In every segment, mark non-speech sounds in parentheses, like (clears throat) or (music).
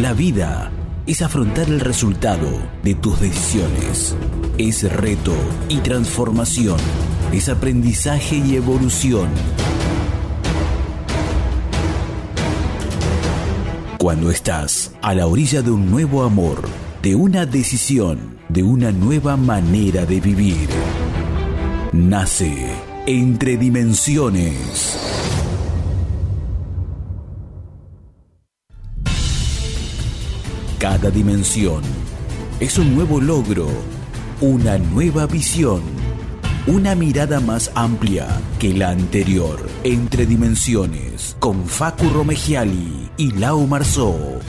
La vida es afrontar el resultado de tus decisiones. Es reto y transformación. Es aprendizaje y evolución. Cuando estás a la orilla de un nuevo amor, de una decisión, de una nueva manera de vivir, nace Entre Dimensiones. Cada dimensión es un nuevo logro, una nueva visión, una mirada más amplia que la anterior. Entre dimensiones, con Facu Romegiali y Lau Marzó.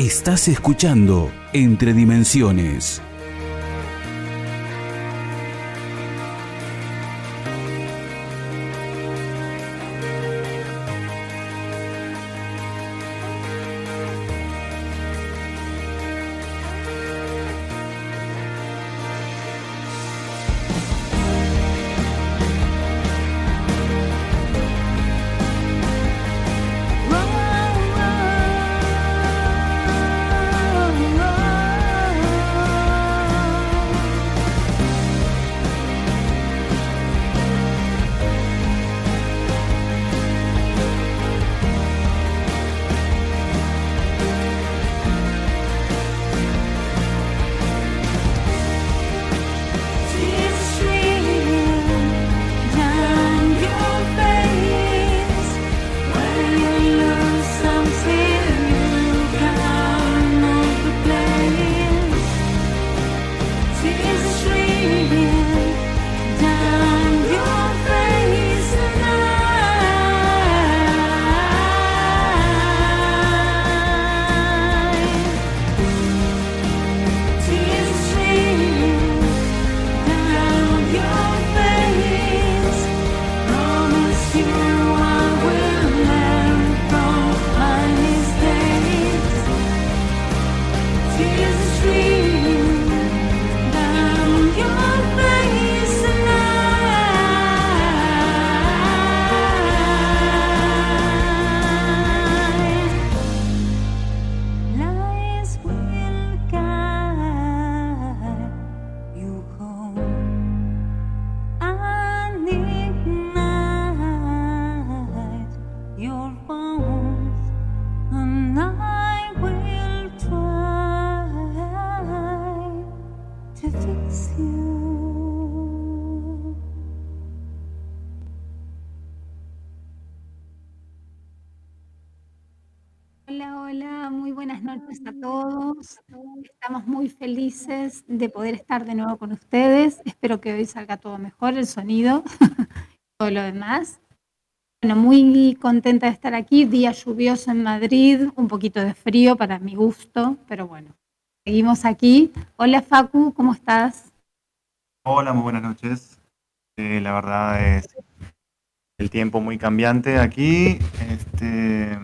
Estás escuchando Entre Dimensiones. De poder estar de nuevo con ustedes. Espero que hoy salga todo mejor, el sonido, (laughs) todo lo demás. Bueno, muy contenta de estar aquí. Día lluvioso en Madrid, un poquito de frío para mi gusto, pero bueno, seguimos aquí. Hola Facu, ¿cómo estás? Hola, muy buenas noches. Eh, la verdad es el tiempo muy cambiante aquí. Este,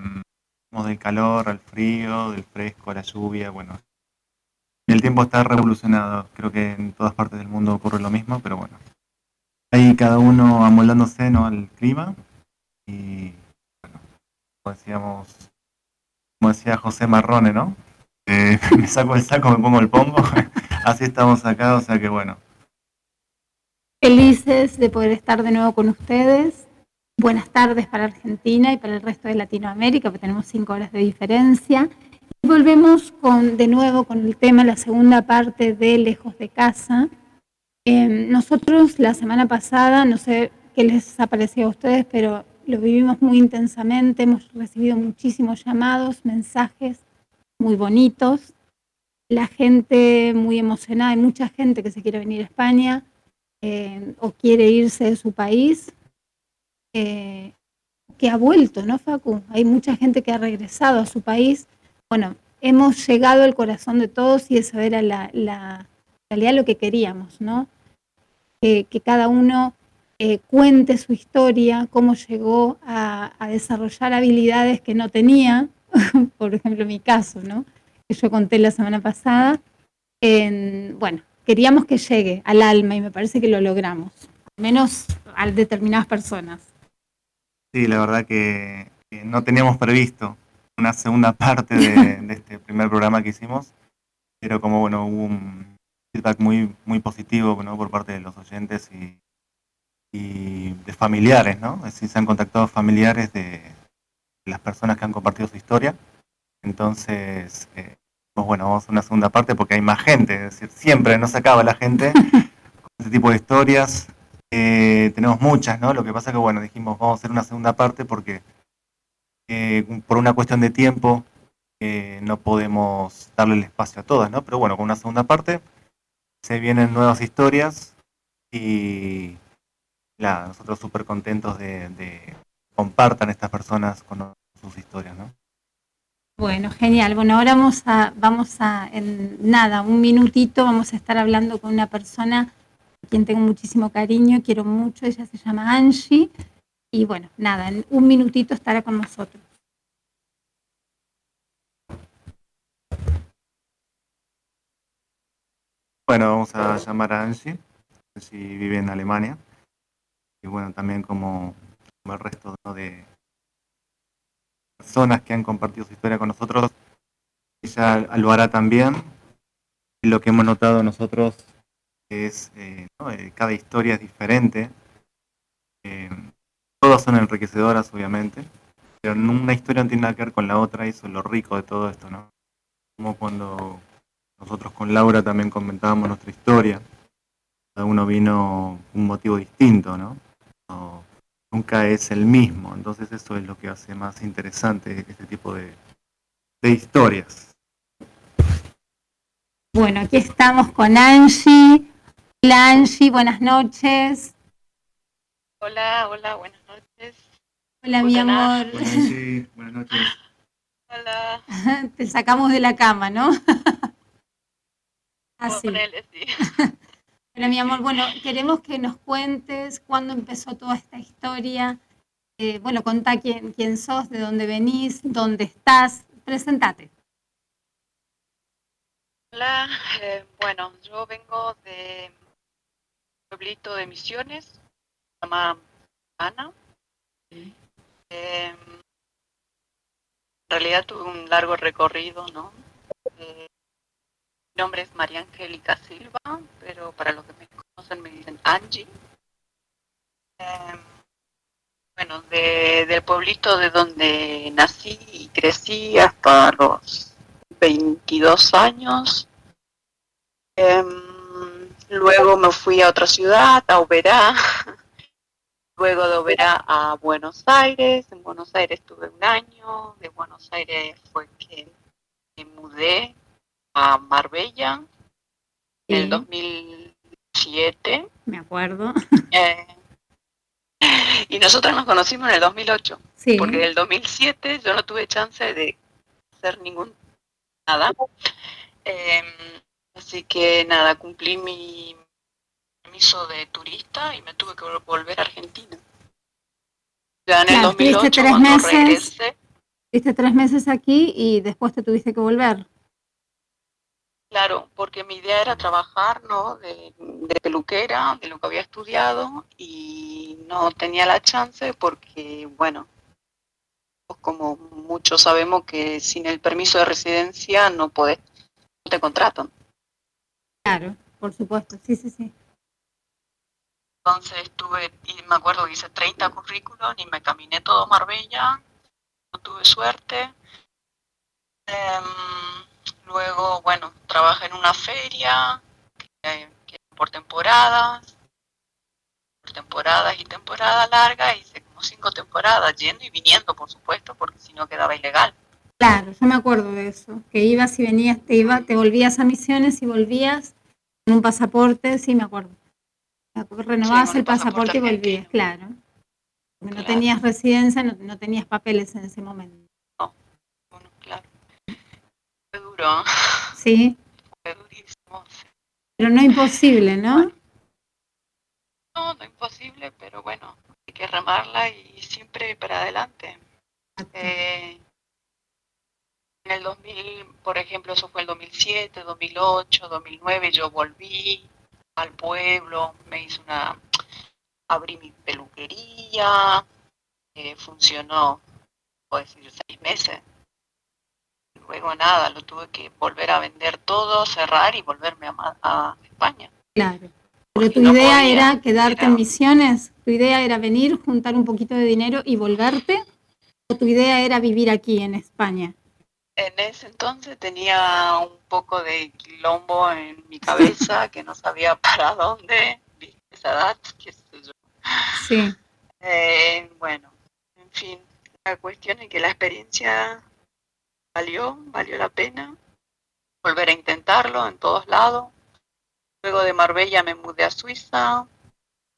del calor al frío, del fresco a la lluvia, bueno. El tiempo está revolucionado, creo que en todas partes del mundo ocurre lo mismo, pero bueno. Ahí cada uno amoldándose ¿no? al clima y bueno, como decíamos, como decía José Marrone, ¿no? Eh, (laughs) me saco el saco, me pongo el pongo, (laughs) así estamos acá, o sea que bueno. Felices de poder estar de nuevo con ustedes buenas tardes para Argentina y para el resto de Latinoamérica, porque tenemos cinco horas de diferencia. Volvemos con, de nuevo con el tema, la segunda parte de Lejos de Casa. Em, nosotros la semana pasada, no sé qué les ha parecido a ustedes, pero lo vivimos muy intensamente, hemos recibido muchísimos llamados, mensajes muy bonitos, la gente muy emocionada, hay mucha gente que se quiere venir a España em, o quiere irse de su país eh, que ha vuelto, ¿no, Facu? Hay mucha gente que ha regresado a su país. Bueno, hemos llegado al corazón de todos y eso era la, la realidad lo que queríamos, ¿no? que cada uno eh, cuente su historia, cómo llegó a, desarrollar habilidades que no tenía, (laughs) por ejemplo mi caso, ¿no? Que yo conté la semana pasada. bueno, queríamos que llegue al alma y me parece que lo logramos, al menos a determinadas personas. Sí, la verdad que, no teníamos previsto una segunda parte de, este primer programa que hicimos, pero como bueno, hubo un feedback muy, muy positivo por parte de los oyentes y, de familiares, ¿no? Es decir, se han contactado familiares de, las personas que han compartido su historia. Entonces, eh, pues bueno, vamos a una segunda parte porque hay más gente, es decir, siempre no se acaba la gente (laughs) con este tipo de historias. Eh, tenemos muchas, ¿no? Lo que pasa que, bueno, dijimos, vamos a hacer una segunda parte porque eh, por una cuestión de tiempo eh, no podemos darle el espacio a todas, ¿no? Pero bueno, con una segunda parte se vienen nuevas historias y nosotros súper contentos de, de compartan estas personas con sus historias, ¿no? Bueno, genial. Bueno, ahora vamos a, vamos a, en nada, un minutito, vamos a estar hablando con una persona quien tengo muchísimo cariño, quiero mucho, ella se llama Angie, y bueno, nada, en un minutito estará con nosotros. Bueno, vamos a llamar a Angie, si vive en Alemania, y bueno, también como, el resto de personas que han compartido su historia con nosotros, ella lo hará también, lo que hemos notado nosotros es, eh, eh, cada historia es diferente. Eh, son enriquecedoras, obviamente, pero una historia no tiene nada que ver con la otra y eso es lo rico de todo esto, ¿no? Como cuando nosotros con Laura también comentábamos nuestra historia, cada uno vino un motivo distinto, ¿no? nunca es el mismo, entonces eso es lo que hace más interesante este tipo de, de historias. Bueno, aquí estamos con Angie. Hola Angie, buenas noches. Hola, hola, buenas noches. Hola mi amor. Hola Angie, buenas noches. (laughs) Hola. (laughs) Te sacamos de la cama, ¿no? Así. sí. (laughs) Hola mi amor, bueno, queremos que nos cuentes cuándo empezó toda esta historia. Eh, bueno, contá quién, quién sos, de dónde venís, dónde estás. Presentate. Hola, eh, bueno, yo vengo de pueblito de Misiones, llama Ana. Em, en realidad tuve un largo recorrido, ¿no? Eh, mi nombre es María Angélica Silva, pero para los que me conocen me dicen Angie. Em, bueno, de, del pueblito de donde nací y crecí hasta los 22 años. Em, Luego me fui a otra ciudad, a Oberá. (laughs) Luego de Oberá a Buenos Aires. En Buenos Aires tuve un año. De Buenos Aires fue que me mudé a Marbella en el Sí. 2007 Me acuerdo. eh, y nosotros nos conocimos en el 2008 Sí. porque en el 2007 yo no tuve chance de hacer ningún nada. Em, así que nada, cumplí mi permiso de turista y me tuve que vol- volver a Argentina. Ya en el Claro, estuviste 2008 tres cuando meses. regresé, tres meses aquí y después te tuviste que volver. claro, porque mi idea era trabajar, ¿no? De, de peluquera, de lo que había estudiado y no tenía la chance porque, bueno, pues como muchos sabemos que sin el permiso de residencia no podés, no te contratan. Claro, por supuesto. Sí, sí, sí. Entonces estuve, y me acuerdo que hice 30 currículos y me caminé todo Marbella, no tuve suerte. Em, luego, bueno, trabajé en una feria, que, que por temporadas, por temporadas y temporada larga, hice como cinco temporadas, yendo y viniendo, por supuesto, porque si no quedaba ilegal. Claro, yo me acuerdo de eso. Que ibas y venías, te iba, te volvías a misiones y volvías con un pasaporte, sí me acuerdo. Acuerdo, Renovabas el pasaporte pasaporte y volvías, claro. No Claro. tenías residencia, no, no tenías papeles en ese momento. Bueno, claro. Fue duro, Sí, fue durísimo. pero no imposible, ¿no? No, no imposible, pero bueno, hay que remarla y siempre para adelante. Eh, en el 2000, por ejemplo, eso fue el 2007, 2008, 2009, yo volví al pueblo, me hice una, abrí mi peluquería, eh, funcionó, puedo decir, seis meses. Luego nada, lo tuve que volver a vender todo, cerrar y volverme a, España. Claro. Pero tu no idea podía, era quedarte era- en misiones, tu idea era venir, juntar un poquito de dinero y volverte, o tu idea era vivir aquí en España. En ese entonces tenía un poco de quilombo en mi cabeza (laughs) que no sabía (laughs) para dónde, viste esa edad, qué sé yo. Sí, Eh, bueno, en fin, la cuestión es que la experiencia valió, valió la pena volver a intentarlo en todos lados. Luego de Marbella me mudé a Suiza.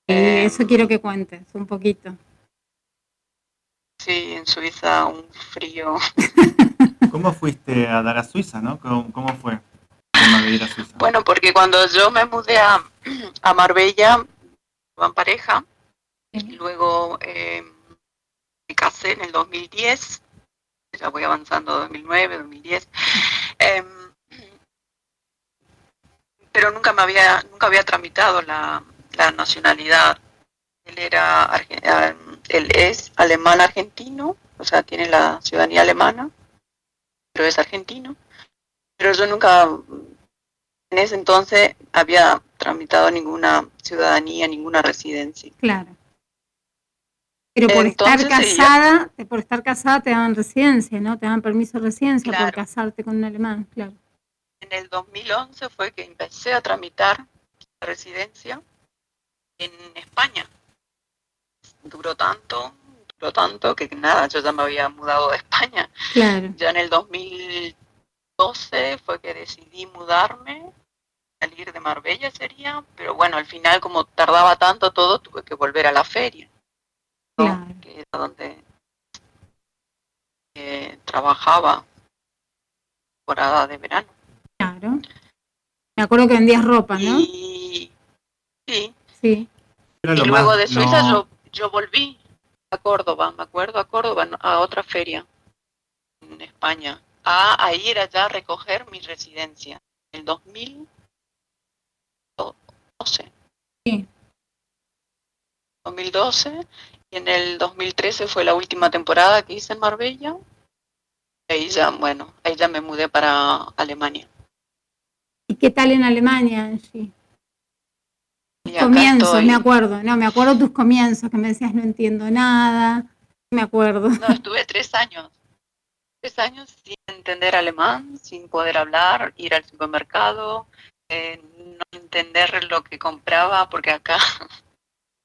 y Eh, eso quiero que cuentes un poquito. Sí, en Suiza un frío. (laughs) ¿Cómo fuiste a dar a Suiza, no? ¿Cómo, cómo fue de a Suiza? Bueno, porque cuando yo me mudé a, a Marbella, en pareja, y luego eh, me casé en el 2010, ya voy avanzando 2009, 2010, em, pero nunca me había, nunca había tramitado la, la nacionalidad. Él era, ah, él es alemán argentino, o sea, tiene la ciudadanía alemana, es argentino. Pero yo nunca, en ese entonces, había tramitado ninguna ciudadanía, ninguna residencia. Claro. Pero por estar Entonces, casada, por estar casada te daban residencia, ¿no? Te daban permiso de residencia por Claro. casarte con un alemán, claro. En el 2011 fue que empecé a tramitar la residencia en España. Duró tanto, duró tanto que nada, yo ya me había mudado de España. Claro, Ya en el 2012 fue que decidí mudarme, salir de Marbella sería, pero bueno, al final como tardaba tanto todo, tuve que volver a la feria, ¿no? Claro. que era donde eh, trabajaba temporada de verano. claro. Me acuerdo que vendías ropa, ¿no? Y sí, Sí. Y lo luego más- de Suiza no- yo, yo volví a Córdoba, me acuerdo a Córdoba, a otra feria en España. A, a ir allá a recoger mi residencia. En el 2012. Sí. 2012 y en el 2013 fue la última temporada que hice en Marbella. Y ahí ya, bueno, ahí ya me mudé para Alemania. ¿Y qué tal en Alemania, Angie? Comienzos, estoy. me acuerdo, no, me acuerdo tus comienzos, que me decías no entiendo nada, me acuerdo. No, estuve tres años. Tres años sin entender alemán, sin poder hablar, ir al supermercado, eh, no entender lo que compraba, porque acá,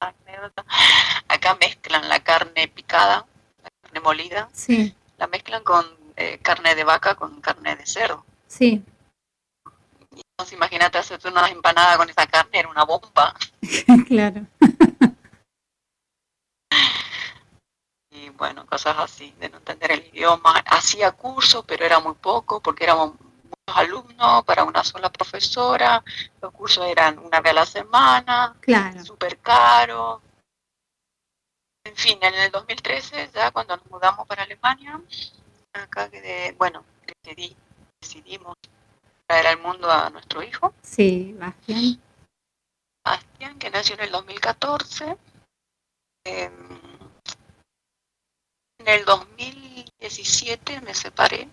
(laughs) acá mezclan la carne picada, la carne molida, Sí, la mezclan con eh, carne de vaca con carne de cerdo. Sí, Entonces imagínate hacerte una empanada con esa carne, era una bomba. (laughs) claro. Y bueno, cosas así, de no entender el idioma. Hacía cursos, pero era muy poco porque éramos muchos alumnos para una sola profesora. Los cursos eran una vez a la semana, Claro. súper caro. En fin, en el 2013, ya cuando nos mudamos para Alemania, acá quedé, bueno, decidí, decidimos traer al mundo a nuestro hijo, Sí, Bastián. Bastian, que nació en el 2014. Eh, en el 2017 me separé,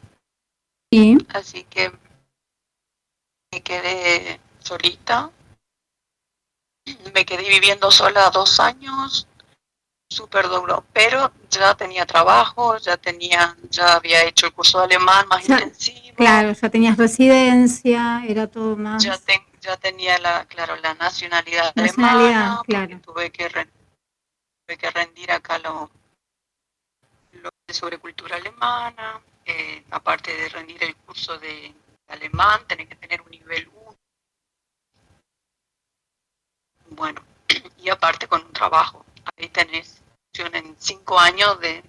Sí, así que me quedé solita. Me quedé viviendo sola dos años, súper duro, pero ya tenía trabajo, ya tenía, ya había hecho el curso de alemán más Ya, intensivo. claro, ya tenías residencia, era todo más. ya, ten- ya tenía la, claro, la nacionalidad, Nacionalidad, alemana, claro. tuve que, ren- tuve que rendir acá lo, lo de sobre cultura alemana, eh, aparte de rendir el curso de alemán, tenés que tener un nivel 1. Bueno, (clears throat) y aparte con un trabajo, ahí tenés opción en cinco años de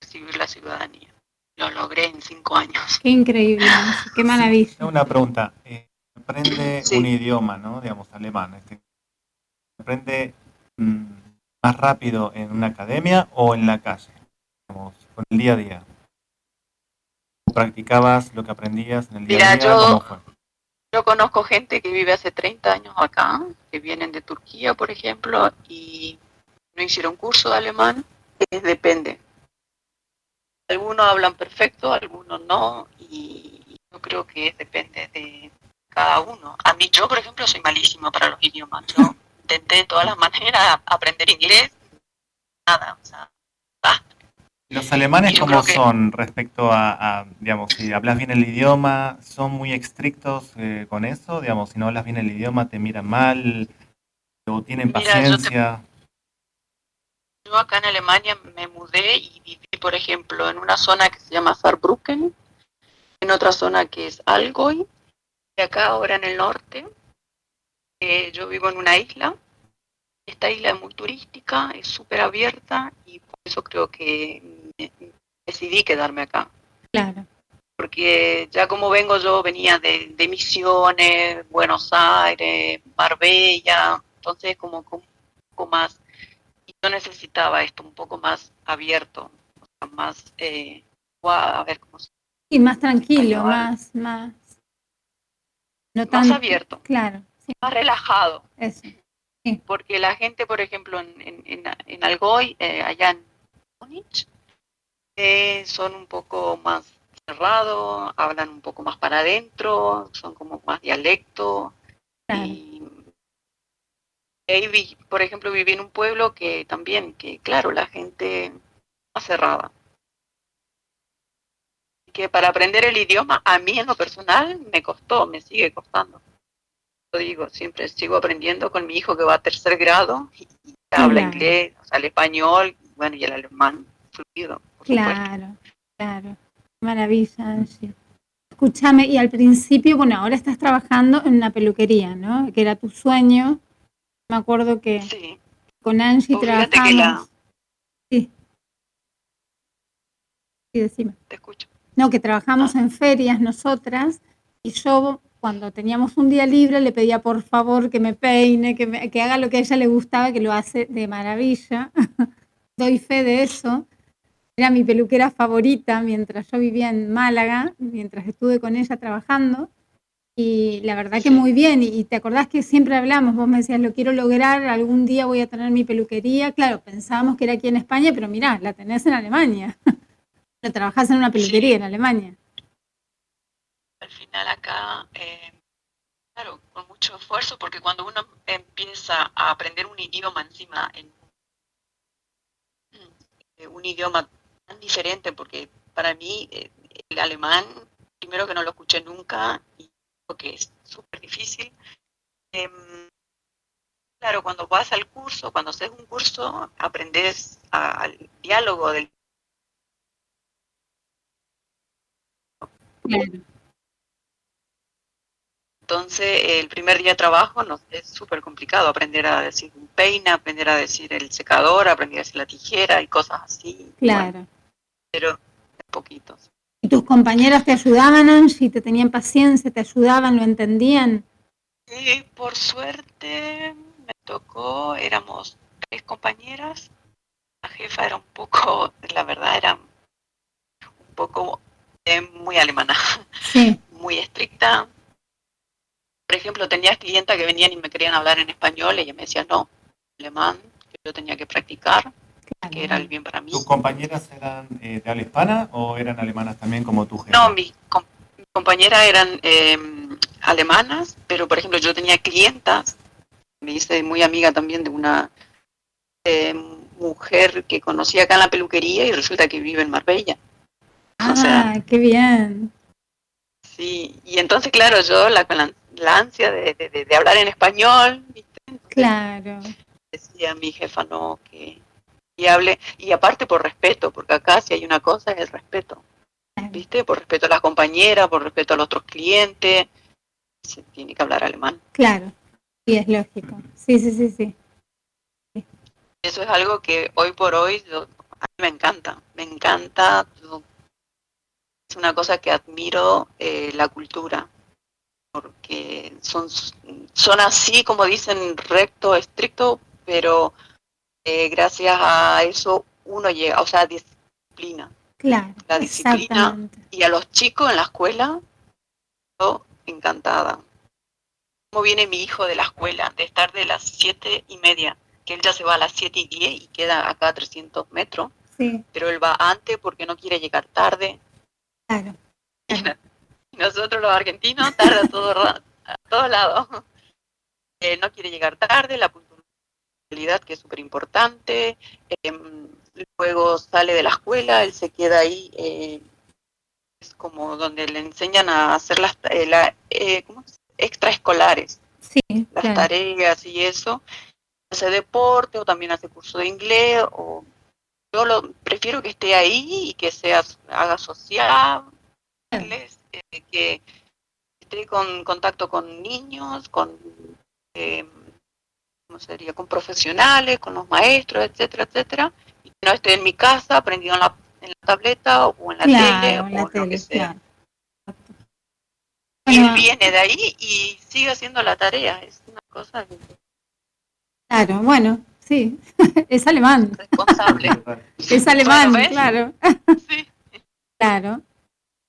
recibir la ciudadanía. Lo logré en cinco años. Qué increíble, qué maravilla. Tengo una pregunta. Eh, aprende Sí. un idioma, ¿no? Digamos, alemán. Este, ¿Aprende mm, más rápido en una academia o en la calle? Digamos, con el día a día. ¿O ¿Practicabas lo que aprendías en el día Mira, a día? yo- ¿Cómo fue? Yo conozco gente que vive hace 30 años acá, que vienen de Turquía, por ejemplo, y no hicieron curso de alemán. Eh, depende. Algunos hablan perfecto, algunos no, y yo creo que depende de cada uno. A mí, yo, por ejemplo, soy malísima para los idiomas. Yo intenté de todas las maneras aprender inglés, nada, o sea, ¿Los alemanes Yo cómo que- son respecto a, a, digamos, si hablas bien el idioma, son muy estrictos eh, con eso? Digamos, si no hablas bien el idioma, te miran mal o tienen Mira, paciencia. Yo acá en Alemania me mudé y viví, por ejemplo, en una zona que se llama Saarbrücken, en otra zona que es Allgäu, y acá ahora en el norte, eh, yo vivo en una isla. Esta isla es muy turística, es súper abierta y por eso creo que decidí quedarme acá. Claro, Porque ya como vengo yo, venía de, de Misiones, Buenos Aires, Marbella, entonces como, como un poco más yo necesitaba esto un poco más abierto, o sea, más, eh, a ver cómo se más tranquilo, más, más. No más tan abierto, Claro, sí, más relajado, eso. porque la gente, por ejemplo, en, en, en, en Algoy, eh, allá en Múnich, eh, son un poco más cerrados, hablan un poco más para adentro, son como más dialecto, Claro. y ahí vi- por ejemplo, viví en un pueblo que también, que claro, la gente más cerrada. Que para aprender el idioma, a mí en lo personal me costó, me sigue costando. Lo digo, siempre sigo aprendiendo con mi hijo que va a tercer grado y habla Claro. inglés, o sea, el español, bueno, y el alemán fluido, por supuesto. Claro, claro. Maravilla, Angie. Escúchame, y al principio, bueno, ahora estás trabajando en una peluquería, ¿no? Que era tu sueño. Me acuerdo que Sí, con Angie trabajamos. Sí. Sí, decime. te escucho. No, que trabajamos en ferias nosotras y yo cuando teníamos un día libre le pedía por favor que me peine, que, me- que haga lo que a ella le gustaba, que lo hace de maravilla. (laughs) Doy fe de eso. Era mi peluquera favorita mientras yo vivía en Málaga, mientras estuve con ella trabajando. Y la verdad que muy bien. Y, te acordás que siempre hablamos, vos me decías, lo quiero lograr, algún día voy a tener mi peluquería. Claro, pensábamos que era aquí en España, pero mirá, la tenés en Alemania. (laughs) Pero trabajás en una peluquería Sí. en Alemania. al final acá, eh, claro, con mucho esfuerzo, porque cuando uno empieza a aprender un idioma encima, en eh, un idioma tan diferente, porque para mí eh, el alemán, primero que no lo escuché nunca, y que es súper difícil. Em, claro, cuando vas al curso, cuando haces un curso, aprendes a- al diálogo del Claro. Entonces, el primer día de trabajo nos, es súper complicado aprender a decir un peine, aprender a decir el secador, aprender a decir la tijera y cosas así. Claro. Bueno, pero poquitos. ¿Y tus compañeras te ayudaban, Angie? ¿Te tenían paciencia? ¿Te ayudaban? ¿Lo entendían? Y por suerte me tocó, éramos tres compañeras. La jefa era un poco, (laughs) la verdad, era un poco eh, muy alemana, Sí, (laughs) muy estricta. Por ejemplo, tenía clientas que venían y me querían hablar en español y ella me decía no, alemán, que yo tenía que practicar, que era el bien para mí. ¿Tus compañeras eran eh, de habla hispana o eran alemanas también como tu jefa? No, mis, com- mis compañeras eran eh, alemanas, pero por ejemplo yo tenía clientas, me hice muy amiga también de una eh, mujer que conocí acá en la peluquería y resulta que vive en Marbella. Ah, O sea- qué bien. Sí, y entonces claro, yo la, con la, la ansia de, de- de- de hablar en español, ¿viste? Claro. decía mi jefa no, que y hable, y aparte por respeto, porque acá si hay una cosa es el respeto. ¿viste? Por respeto a las compañeras, por respeto a los otros clientes, se tiene que hablar alemán. Claro. Sí, es lógico. Sí, sí, sí, sí. Eso es algo que hoy por hoy yo- a mí me encanta, me encanta. yo- es una cosa que admiro eh, la cultura, porque son, son así como dicen recto, estricto, pero eh, gracias a eso uno llega, o sea, disciplina. Claro. La disciplina. Y a los chicos en la escuela, yo encantada. ¿Cómo viene mi hijo de la escuela? De estar de las siete y media, que él ya se va a las siete y diez y queda acá a 300 metros, Sí, pero él va antes porque no quiere llegar tarde. claro. (laughs) Y no- y nosotros los argentinos tarda todo a todos lados. (laughs) Eh, no quiere llegar tarde, la puntualidad que es súper importante. em, luego sale de la escuela, él se queda ahí. eh, es como donde le enseñan a hacer las eh, la- eh, ¿cómo es? extraescolares, Sí, las claro. tareas y eso. Hace deporte o también hace curso de inglés. o Yo lo, prefiero que esté ahí y que sea haga social, eh, que esté con contacto con niños, con ¿cómo sería? con profesionales, con los maestros, etcétera, etcétera, y que no esté en mi casa aprendido en la, en la tableta o en la tele Claro, o en la lo que tele, sea. claro. Exacto. Y él Bueno, viene de ahí y sigue haciendo la tarea, es una cosa que- Claro, bueno, sí. (laughs) es alemán. responsable. (laughs) Es alemán, claro. sí. Claro.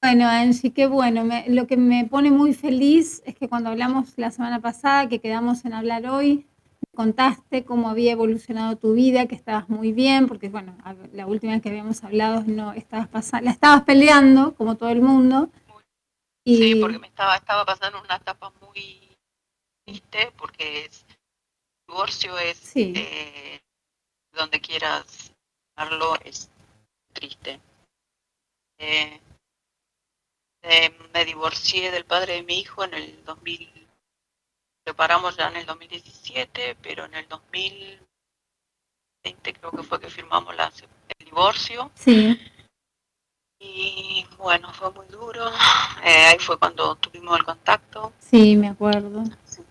Bueno, Angie, qué bueno. Me- lo que me pone muy feliz es que cuando hablamos la semana pasada, que quedamos en hablar hoy, contaste cómo había evolucionado tu vida, que estabas muy bien, porque bueno, la última vez que habíamos hablado no estabas pasando, la estabas peleando, como todo el mundo. Y Sí, porque me estaba, estaba pasando una etapa muy triste, porque es, divorcio es Sí. eh, donde quieras hablarlo, es triste. Eh, eh, me divorcié del padre de mi hijo en el 2000, separamos ya en el 2017, pero en el 2020 creo que fue que firmamos la, el divorcio. Sí, Y bueno, fue muy duro. Eh, ahí fue cuando tuvimos el contacto. sí, me acuerdo.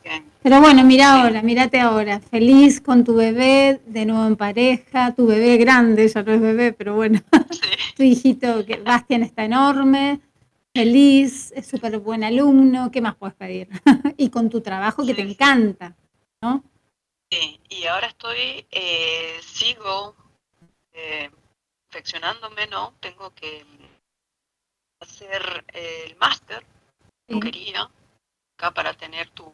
Que Pero bueno, mira ahora, mírate ahora, feliz con tu bebé, de nuevo en pareja, tu bebé grande, ya no es bebé, pero bueno, sí, (laughs) tu hijito que Bastian está enorme, feliz, es súper buen alumno, ¿qué más puedes pedir? (laughs) y con tu trabajo que te encanta, ¿no? sí. Y ahora estoy, eh, sigo eh, perfeccionándome, ¿no? Tengo que hacer eh, el máster, Sí. yo quería, acá para tener tu,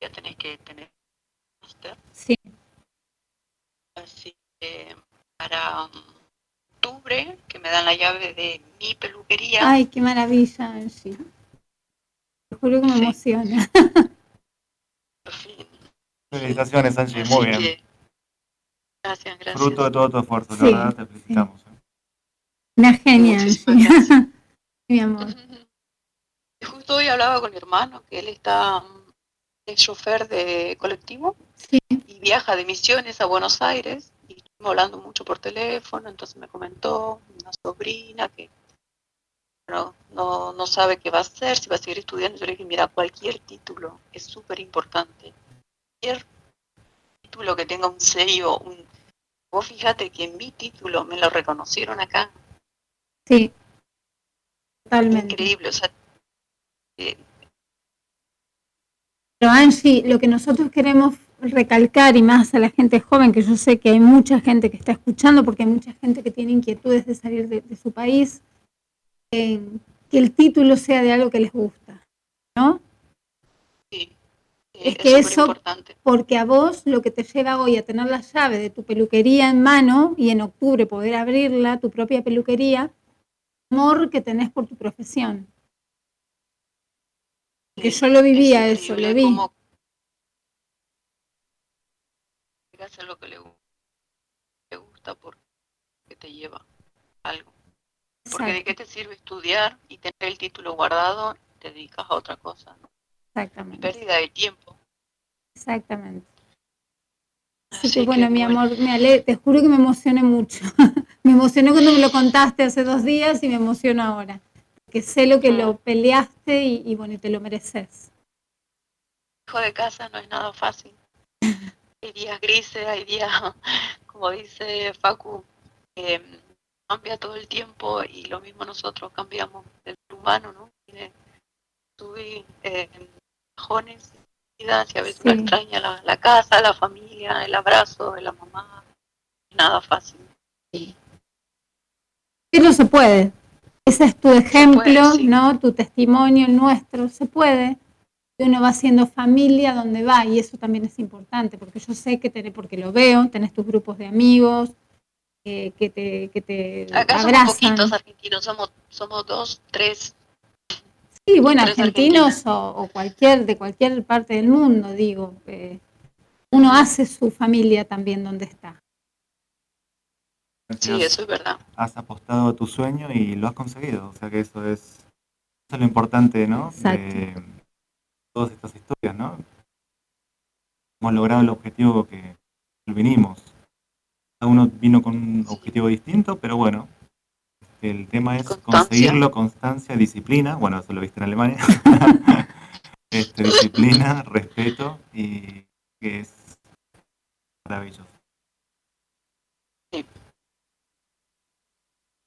ya tenés que tener máster. Sí, Así que para um, octubre, que me dan la llave de mi peluquería, ay, qué maravilla, Angie. Te juro que me Sí. emociona. Felicitaciones, Angie, Así muy bien. que- gracias, gracias. Fruto de todo tu esfuerzo, Sí, la verdad, te felicitamos. ¿eh? Una genia, Angie. (laughs) Mi amor. Y (laughs) Justo hoy hablaba con mi hermano, que él está, es chofer de colectivo Sí, y viaja de Misiones a Buenos Aires hablando mucho por teléfono, entonces me comentó una sobrina que bueno, no, no sabe qué va a hacer, si va a seguir estudiando. Yo le dije, mira, cualquier título es súper importante. Cualquier título que tenga un sello, un... vos fíjate que mi título me lo reconocieron acá. Sí, totalmente. Increíble, o sea, eh, Pero Angie, lo que nosotros queremos recalcar y más a la gente joven, que yo sé que hay mucha gente que está escuchando, porque hay mucha gente que tiene inquietudes de salir de, de su país, eh, que el título sea de algo que les gusta, ¿no? sí, sí, Es que eso- superimportante. Porque a vos lo que te lleva hoy a tener la llave de tu peluquería en mano y en octubre poder abrirla, tu propia peluquería, amor que tenés por tu profesión. Que yo lo vivía es eso, lo vi. Hacer lo que le, gu- le gusta porque te lleva a algo. Porque de qué te sirve estudiar y tener el título guardado te dedicas a otra cosa, ¿no? exactamente, Pérdida de tiempo. exactamente. Así que bueno, mi bueno. amor, me ale- te juro que me emocioné mucho. (laughs) me emocionó cuando me lo contaste hace dos días y me emociono ahora. Que sé lo que lo peleaste y, y bueno, y te lo mereces. Hijo de casa no es nada fácil. (laughs) Hay días grises, hay días, (laughs) como dice Facu, que cambia todo el tiempo y lo mismo nosotros cambiamos el humano, ¿no? Tiene subir eh, bajones, vidas y a veces uno Sí. extraña la, la casa, la familia, el abrazo de la mamá. Nada fácil. Pero se puede. Ese es tu ejemplo, sí. ¿no? Tu testimonio, el nuestro, se puede. Uno va haciendo familia donde va, y eso también es importante, porque yo sé que tenés, porque lo veo, tenés tus grupos de amigos, eh, que te, que te Acá somos abrazan. poquitos argentinos, somos, somos dos, tres. Sí, bueno, Tres argentinos o, o cualquier, de cualquier parte del mundo, digo. eh, uno hace su familia también donde está. Sí, has, eso es verdad. has apostado a tu sueño y lo has conseguido. O sea que eso es, eso es lo importante, ¿no? Exacto. De todas estas historias, ¿no? Hemos logrado el objetivo que vinimos. Cada uno vino con un objetivo distinto, pero bueno, este, el tema es Constancia. conseguirlo, constancia, disciplina. Bueno, eso lo viste en Alemania. (laughs) este, disciplina, respeto y que es maravilloso.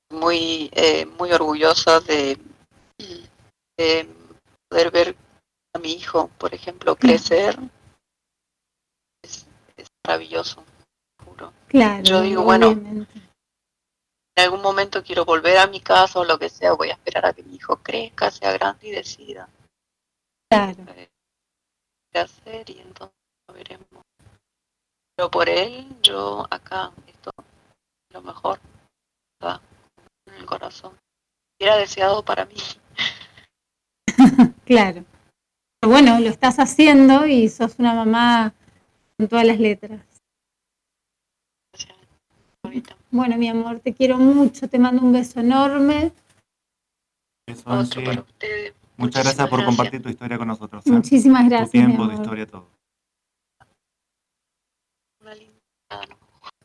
muy eh, muy orgullosa de, de poder ver a mi hijo, por ejemplo, crecer. Es, es maravilloso, juro. Claro, Yo digo, bueno. En algún momento quiero volver a mi casa o lo que sea, voy a esperar a que mi hijo crezca, sea grande y decida Claro. eh, qué hacer y entonces lo veremos. Pero por él, yo acá, esto es lo mejor, en el corazón. Era deseado para mí. (laughs) Claro. Pero bueno, lo estás haciendo y sos una mamá con todas las letras. Bueno, mi amor, te quiero mucho, te mando un beso enorme. Eso, Otro Angie. para ustedes. Muchas gracias por gracias. compartir tu historia con nosotros. ¿eh? Muchísimas tu gracias, mi tiempo, tu amor. historia, todo. Una linda, no,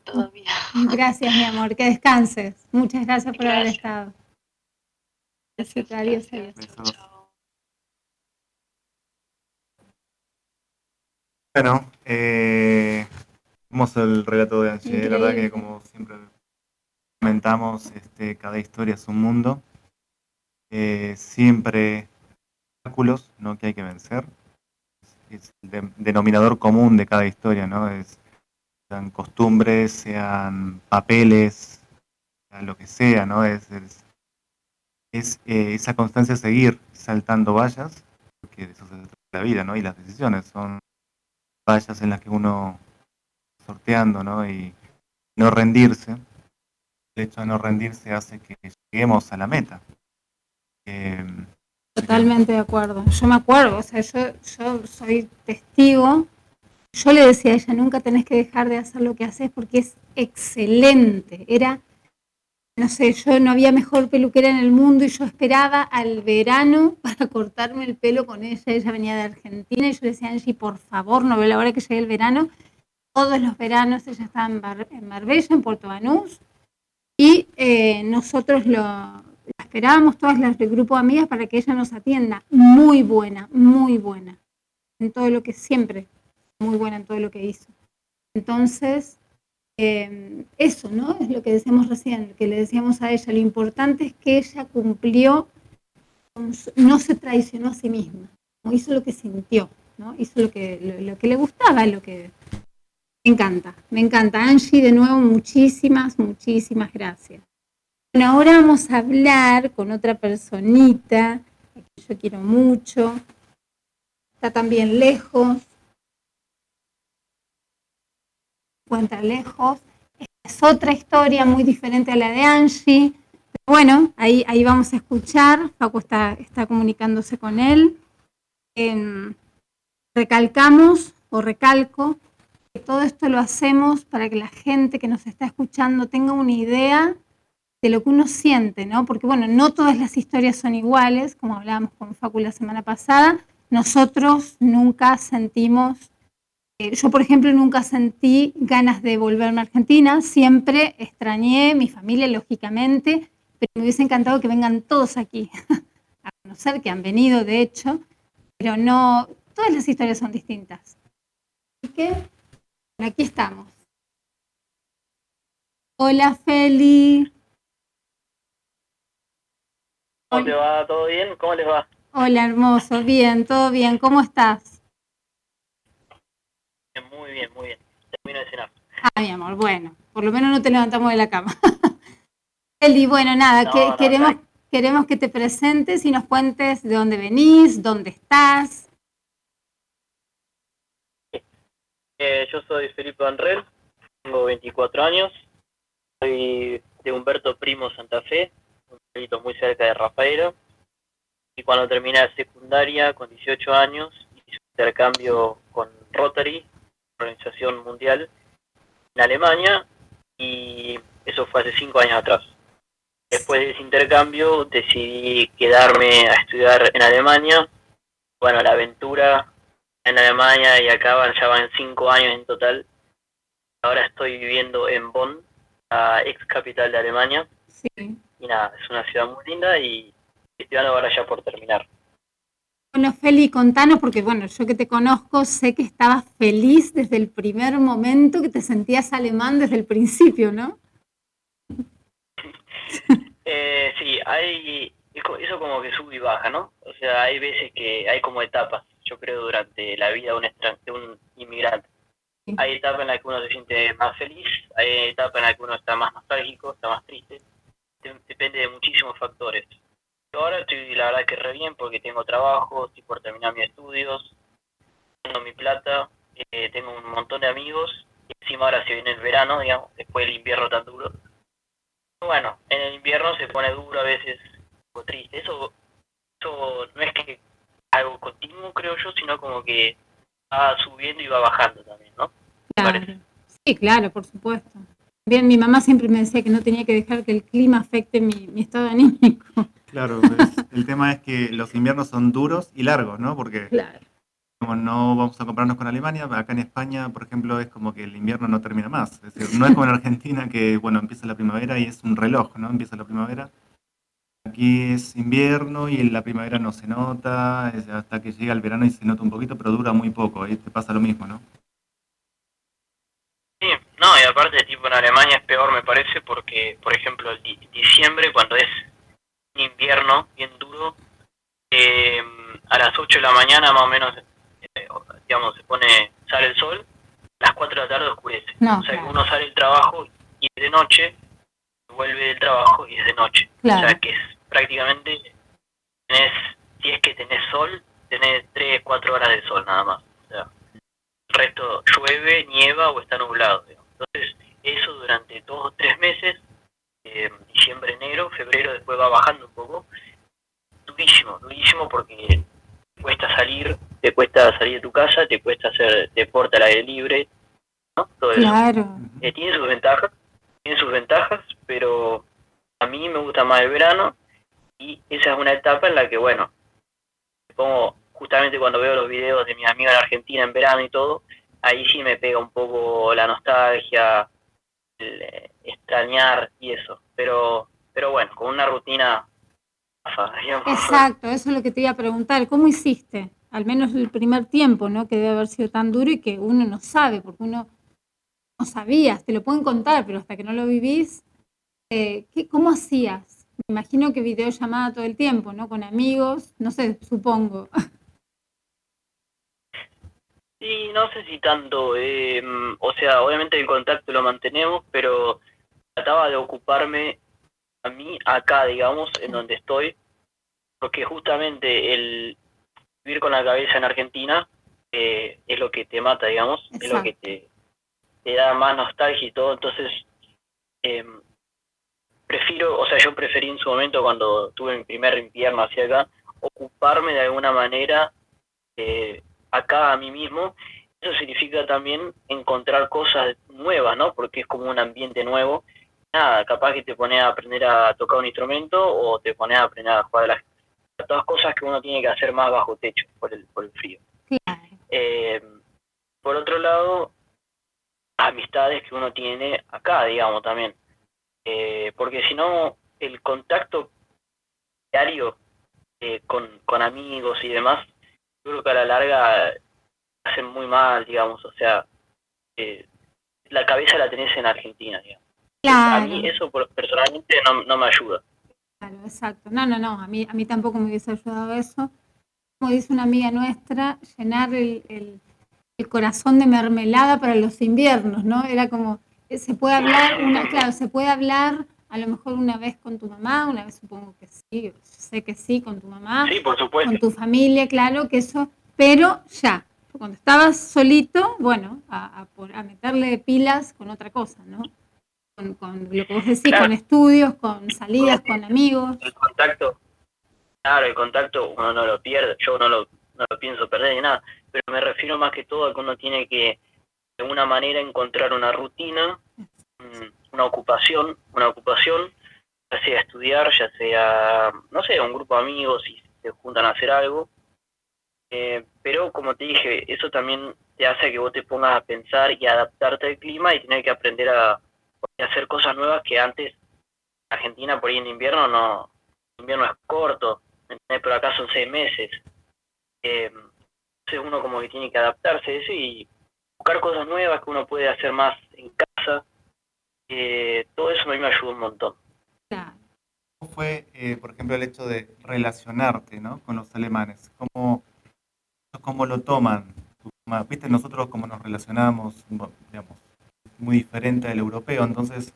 todavía. Gracias, mi amor, que descanses. Muchas gracias por haber estado. Gracias, adiós, gracias. adiós. Bueno, eh, vamos el relato de Angie. La verdad que como siempre comentamos, este, cada historia es un mundo. Eh, siempre obstáculos ¿no? que hay que vencer. Es el de- denominador común de cada historia, ¿no? Es, sean costumbres, sean papeles, sea lo que sea, ¿no? Es, es, es, eh, esa constancia de seguir saltando vallas, porque de eso se trata la vida, ¿no? Y las decisiones son vallas en las que uno sorteando, ¿no? Y no rendirse. El hecho de no rendirse hace que lleguemos a la meta. Eh, Totalmente de acuerdo. Yo me acuerdo, o sea, yo, yo soy testigo. Yo le decía a ella, nunca tenés que dejar de hacer lo que haces porque es excelente. Era, no sé, yo no había mejor peluquera en el mundo y yo esperaba al verano (laughs) para cortarme el pelo con ella. Ella venía de Argentina y yo le decía, Angie, por favor, no veo la hora que llegue el verano. Todos los veranos ella estaba en, Bar- en Marbella, en Puerto Banús, y eh, nosotros lo, esperábamos todas las del grupo de amigas para que ella nos atienda. Muy buena, muy buena. En todo lo que siempre, muy buena en todo lo que hizo. Entonces, eh, eso, ¿no? Es lo que decíamos recién, que le decíamos a ella. Lo importante es que ella cumplió, no se traicionó a sí misma, hizo lo que sintió, ¿no? Hizo lo que, lo que le gustaba, lo que... Me encanta, me encanta. Angie, de nuevo, muchísimas, muchísimas gracias. Bueno, ahora vamos a hablar con otra personita que yo quiero mucho. Está también lejos. Cuenta lejos. Es otra historia muy diferente a la de Angie. Pero bueno, ahí, ahí vamos a escuchar. Paco está, está comunicándose con él. Eh, recalcamos o recalco que todo esto lo hacemos para que la gente que nos está escuchando tenga una idea de lo que uno siente, ¿no? Porque bueno, no todas las historias son iguales, como hablábamos con Facu la semana pasada. Nosotros nunca sentimos, yo por ejemplo nunca sentí ganas de volverme a Argentina, siempre extrañé mi familia, lógicamente, pero me hubiese encantado que vengan todos aquí (laughs) a conocer, que han venido de hecho, pero no, todas las historias son distintas. Así que, aquí estamos. Hola Feli. ¿Cómo te va? ¿Todo bien? ¿Cómo les va? Hola, hermoso. Bien, todo bien. ¿Cómo estás? Muy bien, muy bien. Termino de cenar. Ah, mi amor, bueno. Por lo menos no te levantamos de la cama. (laughs) Eli, bueno, nada, No, que, no, queremos, queremos que te presentes y nos cuentes de dónde venís, dónde estás. Eh, yo soy Felipe Anrel, tengo 24 años, soy de Humberto Primo Santa Fe, un pueblito muy cerca de Rafaela. Y cuando terminé la secundaria, con 18 años, hice un intercambio con Rotary, organización mundial, en Alemania, y eso fue hace 5 años atrás. Después de ese intercambio decidí quedarme a estudiar en Alemania. Bueno, la aventura en Alemania y acá van- ya van 5 años en total. Ahora estoy viviendo en Bonn, la ex capital de Alemania. Sí. Y nada, es una ciudad muy linda y estoy ahora ya por terminar. Bueno, Feli, contanos, porque bueno, yo que te conozco, sé que estabas feliz desde el primer momento, que te sentías alemán desde el principio, ¿no? (laughs) Eh, sí, hay eso como que sube y baja, ¿no? O sea, hay veces que hay como etapas, yo creo, durante la vida de un, de un inmigrante. Sí. Hay etapas en las que uno se siente más feliz, hay etapas en las que uno está más nostálgico, está más triste. De- Depende de muchísimos factores. Ahora estoy, la verdad, que re bien porque tengo trabajo, estoy por terminar mis estudios, tengo mi plata, eh, tengo un montón de amigos. Y encima ahora se viene el verano, digamos, después del invierno tan duro. Bueno, en el invierno se pone duro a veces, poco triste. Eso, eso no es que algo continuo, creo yo, sino como que va subiendo y va bajando también, ¿no? Claro. Sí, claro, por supuesto. Bien, mi mamá siempre me decía que no tenía que dejar que el clima afecte mi, mi estado anímico. Claro, (laughs) el tema es que los inviernos son duros y largos, ¿no? Porque Claro. como no vamos a compararnos con Alemania, acá en España, por ejemplo, es como que el invierno no termina más. Es decir, no es como en Argentina que, bueno, empieza la primavera y es un reloj, ¿no? Empieza la primavera. Aquí es invierno y la primavera no se nota, es hasta que llega el verano y se nota un poquito, pero dura muy poco. Ahí te pasa lo mismo, ¿no? Sí, no, y aparte, tipo, en Alemania es peor, me parece, porque, por ejemplo, el di- diciembre, cuando es invierno bien duro, eh, a las 8 de la mañana más o menos, eh, digamos, se pone, sale el sol, a las 4 de la tarde oscurece. No, o sea, que claro. uno sale del trabajo y es de noche, vuelve del trabajo y es de noche. O Claro. sea, que es prácticamente, tenés, si es que tenés sol, tenés 3, 4 horas de sol nada más. O sea, el resto llueve, nieva o está nublado. digamos. Entonces, eso durante dos o tres meses, eh, diciembre, enero, febrero, después va bajando un poco. Durísimo, durísimo porque te cuesta salir, te cuesta salir de tu casa, te cuesta hacer deporte al aire libre, ¿no? Todo eso. Claro. Eh, tiene sus ventajas, tiene sus ventajas, pero a mí me gusta más el verano y esa es una etapa en la que, bueno, me pongo justamente cuando veo los videos de mis amigos en Argentina en verano y todo, ahí sí me pega un poco la nostalgia, el, eh, extrañar y eso, pero pero bueno, con una rutina digamos. Exacto, eso es lo que te iba a preguntar. ¿Cómo hiciste? Al menos el primer tiempo, ¿no? Que debe haber sido tan duro y que uno no sabe, porque uno no sabías, te lo pueden contar, pero hasta que no lo vivís, eh, ¿qué, ¿cómo hacías? Me imagino que videollamada todo el tiempo, ¿no? Con amigos, no sé, supongo. Sí, no sé si tanto, eh, o sea, obviamente el contacto lo mantenemos, pero trataba de ocuparme a mí acá, digamos, en donde estoy, porque justamente el vivir con la cabeza en Argentina eh, es lo que te mata, digamos, es lo que te, te da más nostalgia y todo, entonces eh, prefiero, o sea, yo preferí en su momento cuando tuve mi primer invierno hacia acá, ocuparme de alguna manera eh, acá a mí mismo. Eso significa también encontrar cosas nuevas, ¿no? Porque es como un ambiente nuevo. Nada, capaz que te pones a aprender a tocar un instrumento o te pones a aprender a jugar a las todas cosas que uno tiene que hacer más bajo techo por el, por el frío. Eh, por otro lado, amistades que uno tiene acá, digamos, también. Eh, porque si no, el contacto diario eh, con, con amigos y demás yo creo que a la larga hacen muy mal, digamos, o sea, la cabeza la tenés en Argentina, digamos. A mí eso personalmente no, no me ayuda. Claro, exacto. No, no, no, a mí, a mí tampoco me hubiese ayudado eso. Como dice una amiga nuestra, llenar el, el, el corazón de mermelada para los inviernos, ¿no? Era como, eh, se puede hablar, una, claro, se puede hablar a lo mejor una vez con tu mamá, una vez supongo que sí, sé que sí, con tu mamá, sí, por supuesto. con tu familia, claro, que eso, pero ya, cuando estabas solito, bueno, a, a, a meterle pilas con otra cosa, ¿no? Con, con lo que vos decís, claro. con estudios, con salidas, con amigos. El contacto, claro, el contacto uno no lo pierde, yo no lo, no lo pienso perder ni nada, pero me refiero más que todo a que uno tiene que, de alguna manera, encontrar una rutina, una ocupación, una ocupación, ya sea estudiar, ya sea, no sé, un grupo de amigos y se juntan a hacer algo. Eh, pero como te dije, eso también te hace que vos te pongas a pensar y adaptarte al clima y tener que aprender a, hacer cosas nuevas que antes Argentina por ahí en invierno no, el invierno es corto, pero acá son seis meses. Eh, entonces uno como que tiene que adaptarse a eso y buscar cosas nuevas que uno puede hacer más en casa eh, todo eso a mí me ayudó un montón. ¿Cómo fue, eh, por ejemplo, el hecho de relacionarte ¿no? con los alemanes? ¿Cómo, cómo lo toman? Viste, nosotros como nos relacionamos, digamos, muy diferente al europeo, entonces,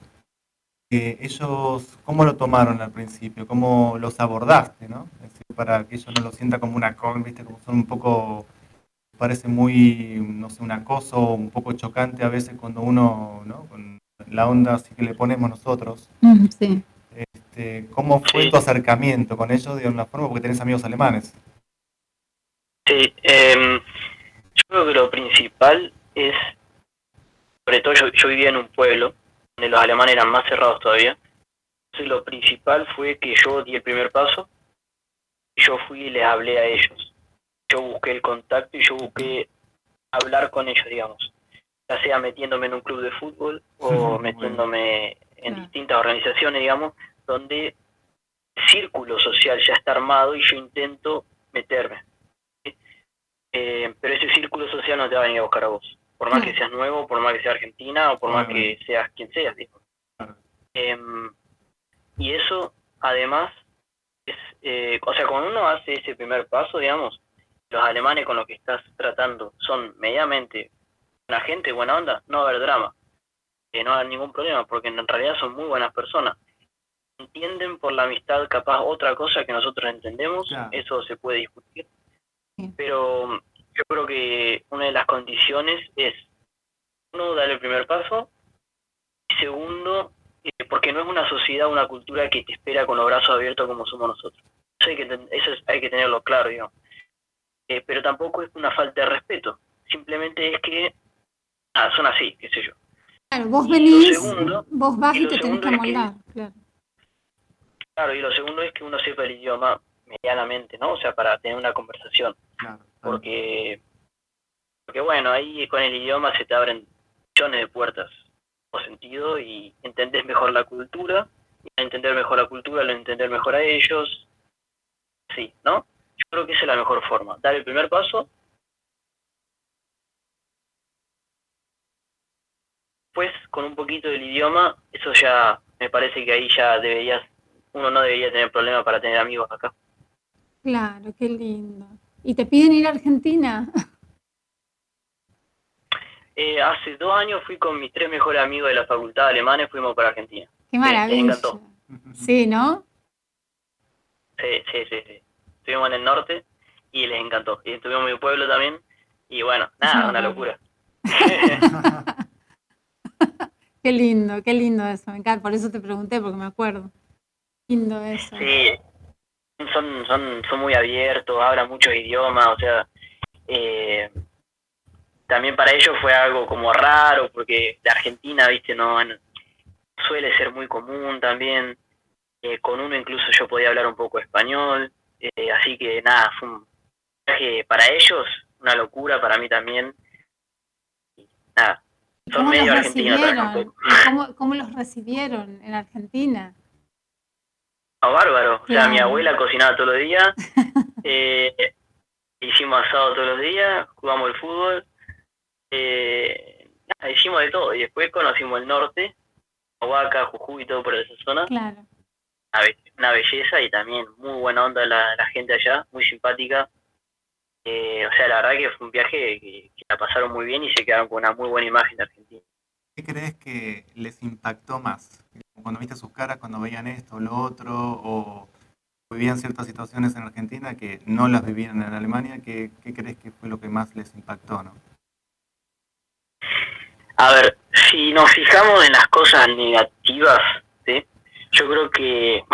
eh, ellos, ¿cómo lo tomaron al principio? ¿Cómo los abordaste, no? Es decir, para que ellos no lo sientan como una con, viste, como son un poco, parece muy, no sé, un acoso, un poco chocante a veces cuando uno, ¿no? Con, la onda así que le ponemos nosotros. Sí. Este, ¿Cómo fue sí. tu acercamiento con ellos de alguna forma? Porque tenés amigos alemanes. Sí, eh, yo creo que lo principal es, sobre todo yo, yo, vivía en un pueblo donde los alemanes eran más cerrados todavía. Entonces lo principal fue que yo di el primer paso y yo fui y les hablé a ellos. Yo busqué el contacto y yo busqué hablar con ellos, digamos ya sea metiéndome en un club de fútbol o metiéndome en distintas organizaciones, digamos, donde el círculo social ya está armado y yo intento meterme. Eh, pero ese círculo social no te va a venir a buscar a vos, por más que seas nuevo, por más que seas argentina o por más que seas quien seas. Eh, y eso, además, es, eh, o sea, cuando uno hace ese primer paso, digamos, los alemanes con los que estás tratando son mediamente la gente buena onda, no va a haber drama, que no va a haber ningún problema, porque en realidad son muy buenas personas. Entienden por la amistad capaz otra cosa que nosotros entendemos, claro. eso se puede discutir, pero yo creo que una de las condiciones es, uno, dar el primer paso, y segundo, eh, porque no es una sociedad, una cultura que te espera con los brazos abiertos como somos nosotros. Eso hay que, eso hay que tenerlo claro, digamos. Eh, pero tampoco es una falta de respeto, simplemente es que ah, son así, qué sé yo. Claro, vos venís, segundo, vos vas y, y te tenés que moldar, que, claro. Claro, y lo segundo es que uno sepa el idioma medianamente, ¿no? O sea, para tener una conversación. Claro, claro. Porque, porque, bueno, ahí con el idioma se te abren millones de puertas por sentido y entendés mejor la cultura, y al entender mejor la cultura, lo entender mejor a ellos, sí, ¿no? Yo creo que esa es la mejor forma, dar el primer paso. Pues con un poquito del idioma, eso ya me parece que ahí ya deberías, uno no debería tener problema para tener amigos acá. Claro, qué lindo. ¿Y te piden ir a Argentina? (laughs) Eh, hace dos años fui con mis tres mejores amigos de la facultad alemanes, fuimos para Argentina. Qué Sí, les maravilla. encantó. Sí, ¿no? Sí, sí, sí, sí. Estuvimos en el norte y les encantó. Y estuvimos en mi pueblo también. Y bueno, nada, una locura. (laughs) Qué lindo, qué lindo eso. Me encanta. Por eso te pregunté, porque me acuerdo. Lindo eso. Sí, son, son, son muy abiertos, hablan muchos idiomas, o sea, eh, también para ellos fue algo como raro, porque de Argentina, viste, no suele ser muy común también. Eh, con uno incluso yo podía hablar un poco español, eh, así que nada, fue un viaje para ellos, una locura, para mí también. Y Nada, ¿Y son ¿Cómo los medio recibieron? ¿Y ¿Cómo, cómo los recibieron en Argentina? Ah, bárbaro. O sea, Claro. mi abuela cocinaba todos los días. (laughs) eh, hicimos asado todos los días, jugamos el fútbol. Eh, nada, hicimos de todo. Y después conocimos el norte, Huaca, Jujuy y todo por esa zona. Claro. Una, be- una belleza y también muy buena onda la, la gente allá, muy simpática. Eh, o sea, la verdad que fue un viaje que, que la pasaron muy bien y se quedaron con una muy buena imagen de Argentina. ¿Qué crees que les impactó más? Cuando viste sus caras, cuando veían esto o lo otro, o vivían ciertas situaciones en Argentina que no las vivían en Alemania, ¿qué, qué crees que fue lo que más les impactó? ¿no? A ver, si nos fijamos en las cosas negativas, ¿sí? yo creo que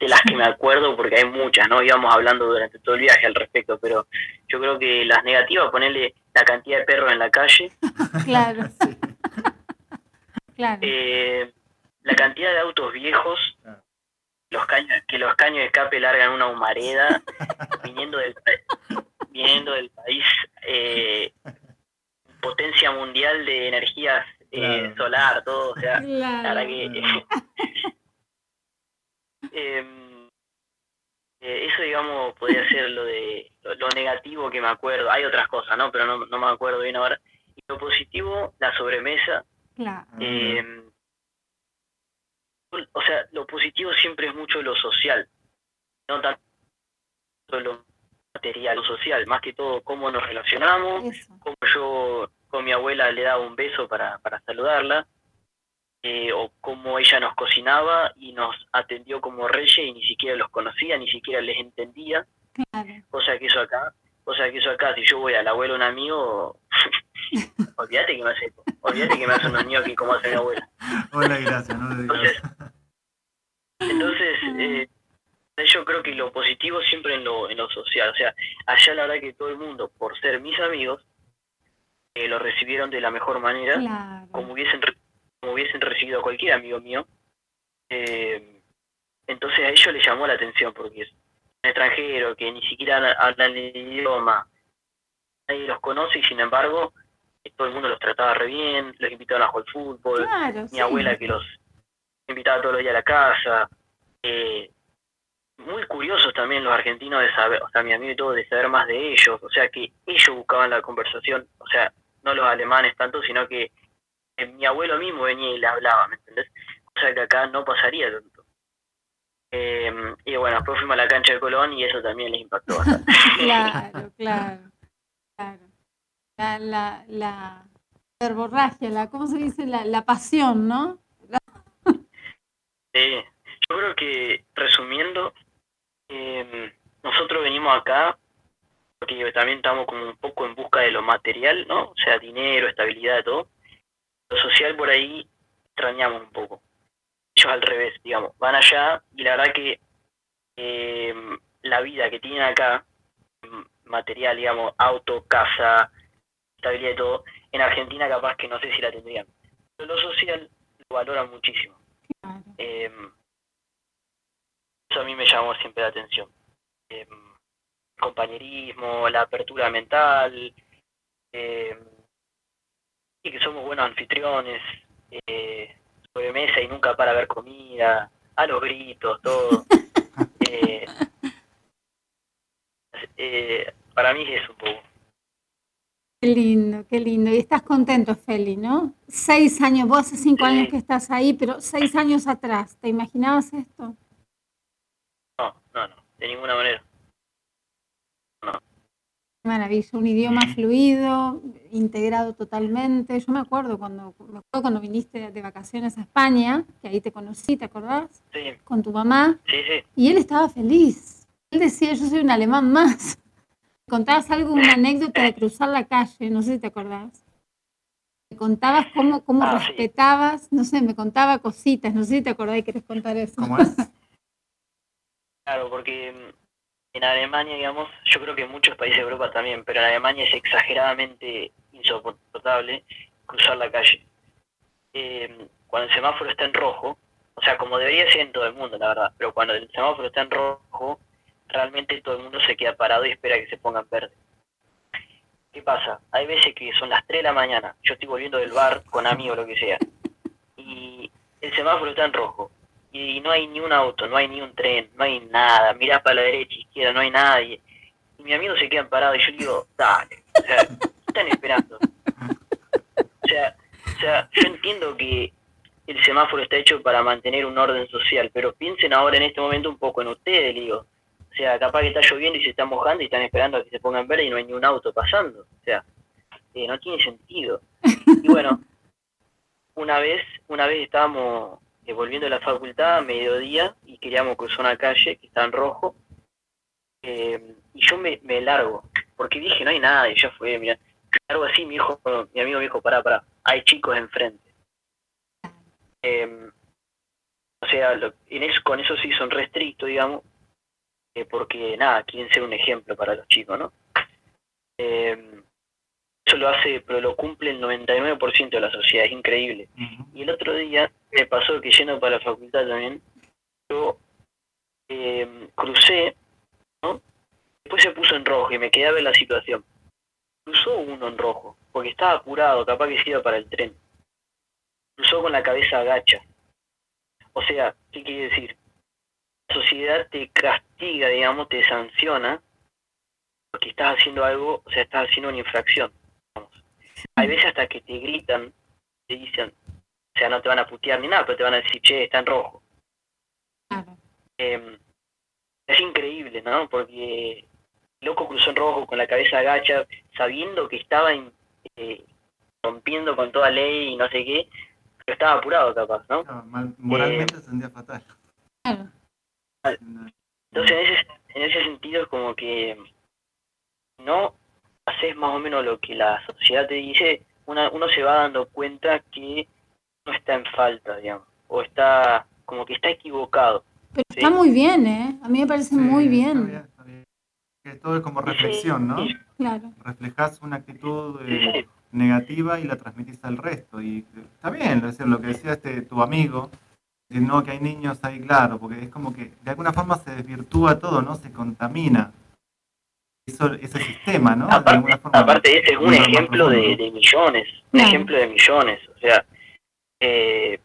de las que me acuerdo, porque hay muchas, ¿no? Íbamos hablando durante todo el viaje al respecto, pero yo creo que las negativas, ponerle la cantidad de perros en la calle, Claro. Claro. (laughs) eh, la cantidad de autos viejos, Claro. los caños, que los caños de escape largan una humareda, (laughs) viniendo del, viniendo del país eh, potencia mundial de energías eh, Claro. solar, todo, o sea, la Claro. verdad que (laughs) em, eh, eso digamos podría ser lo de lo, lo negativo que me acuerdo hay otras cosas no pero no, no me acuerdo bien ahora y lo positivo la sobremesa Claro. em, o sea lo positivo siempre es mucho lo social no tanto lo material lo social más que todo cómo nos relacionamos Eso. como yo con mi abuela le daba un beso para, para saludarla, eh, o cómo ella nos cocinaba y nos atendió como reyes y ni siquiera los conocía, ni siquiera les entendía, Claro. cosa que eso acá, cosa que eso acá, si yo voy al abuelo de un amigo, (laughs) olvídate que me hace, olvídate que me hace un niño aquí como hace mi abuela. Hola, gracias. ¿no? Entonces, entonces eh, yo creo que lo positivo siempre en lo, en lo social, o sea, allá la verdad que todo el mundo, por ser mis amigos, eh, lo recibieron de la mejor manera. Claro. como hubiesen re- como hubiesen recibido a cualquier amigo mío. Eh, entonces a ellos les llamó la atención porque extranjero que ni siquiera habla- hablan el idioma, nadie los conoce y sin embargo todo el mundo los trataba re bien, los invitaban a jugar fútbol, Claro, mi sí. abuela que los invitaba todos los días a la casa. eh, muy curiosos también los argentinos de saber, o sea, mi amigo y todo, de saber más de ellos, o sea, que ellos buscaban la conversación, o sea, no los alemanes tanto, sino que eh, mi abuelo mismo venía y le hablaba, ¿me entendés? Cosa que acá no pasaría. Eh, y bueno, después fuimos a la cancha de Colón y eso también les impactó bastante. (laughs) Claro, claro, (laughs) claro. La, la, la verborragia, la, ¿cómo se dice? La, la pasión, ¿no? (laughs) Eh, yo creo que, resumiendo, eh, nosotros venimos acá porque también estamos como un poco en busca de lo material, ¿no? O sea, dinero, estabilidad, todo. Lo social por ahí extrañamos un poco. Al revés, digamos, van allá y la verdad que eh, la vida que tienen acá, material, digamos, auto, casa, estabilidad y todo, en Argentina capaz que no sé si la tendrían. Pero lo social lo valoran muchísimo. Eh, eso a mí me llamó siempre la atención. Eh, compañerismo, la apertura mental, eh, y que somos buenos anfitriones, eh, sobremesa y nunca para ver comida, a los gritos, todo. (laughs) Eh, para mí es un poco. Qué lindo, qué lindo. Y estás contento, Feli, ¿no? Seis años, vos hace cinco Sí. años que estás ahí, pero seis años atrás, ¿te imaginabas esto? No, no, no, de ninguna manera. Maravilla, un idioma fluido, integrado totalmente. Yo me acuerdo cuando, me acuerdo cuando viniste de vacaciones a España, que ahí te conocí, ¿te acordás? Sí, Con tu mamá, sí, sí. y él estaba feliz. Él decía, yo soy un alemán más. (laughs) Contabas algo, una anécdota de cruzar la calle, no sé si te acordás. Me contabas cómo, cómo Ah, sí. respetabas, no sé, me contaba cositas, no sé si te acordás y querés contar eso. ¿Cómo es? (laughs) Claro, porque en Alemania, digamos, yo creo que en muchos países de Europa también, pero en Alemania es exageradamente insoportable cruzar la calle. Eh, cuando el semáforo está en rojo, o sea, como debería ser en todo el mundo, la verdad, pero cuando el semáforo está en rojo, realmente todo el mundo se queda parado y espera que se ponga en verde. ¿Qué pasa? Hay veces que son las 3 de la mañana, yo estoy volviendo del bar con amigos lo que sea, y el semáforo está en rojo, y no hay ni un auto, no hay ni un tren, no hay nada, mirás para la derecha, izquierda, no hay nadie. Y mi amigo se quedan parados y yo digo, dale, o sea, ¿qué están esperando? O sea, o sea, yo entiendo que el semáforo está hecho para mantener un orden social, pero piensen ahora en este momento un poco en ustedes, digo. O sea, capaz que está lloviendo y se está mojando y están esperando a que se pongan verde y no hay ni un auto pasando. O sea, eh, no tiene sentido. Y bueno, una vez, una vez estábamos eh, volviendo de la facultad a mediodía y queríamos cruzar una calle que está en rojo. eh, y yo me, largo, porque dije, no hay nada, y ya fue, mira. Largo así, mi hijo, mi amigo me dijo, pará, pará, hay chicos enfrente. Eh, o sea, lo- en con eso sí son restrictos, digamos, porque nada, quieren ser un ejemplo para los chicos, ¿no? Eso lo hace, pero lo cumple el 99% de la sociedad, es increíble. Y el otro día me pasó que yendo para la facultad también, yo eh, crucé, ¿no? Después se puso en rojo y me quedé a ver la situación. Cruzó uno en rojo, porque estaba apurado, capaz que se iba para el tren. Cruzó con la cabeza agacha. O sea, ¿qué quiere decir? La sociedad te castiga, digamos, te sanciona, porque estás haciendo algo, o sea, estás haciendo una infracción. Hay veces hasta que te gritan, te dicen, o sea, no te van a putear ni nada, pero te van a decir, che, está en rojo. Claro. Eh, es increíble, ¿no? Porque el loco cruzó en rojo con la cabeza agacha, sabiendo que estaba en- eh, rompiendo con toda ley y no sé qué, pero estaba apurado capaz, ¿no? Claro, mal- moralmente se sentía fatal. Claro. Entonces, en ese, en ese sentido es como que no haces más o menos lo que la sociedad te dice, una, uno se va dando cuenta que no está en falta, digamos, o está como que está equivocado. Pero Sí. está muy bien, ¿eh? A mí me parece Sí, muy está bien. está bien. Que todo es como reflexión, ¿no? Sí, Claro. Reflejas una actitud eh, sí. negativa y la transmitís al resto. Y está bien, es decir, lo que decía este tu amigo, de no que hay niños ahí, claro, porque es como que de alguna forma se desvirtúa todo, ¿no? Se contamina eso, ese sistema, ¿no? Aparte, forma. aparte ese es un ejemplo de, millones, un ejemplo de millones, o sea, eh,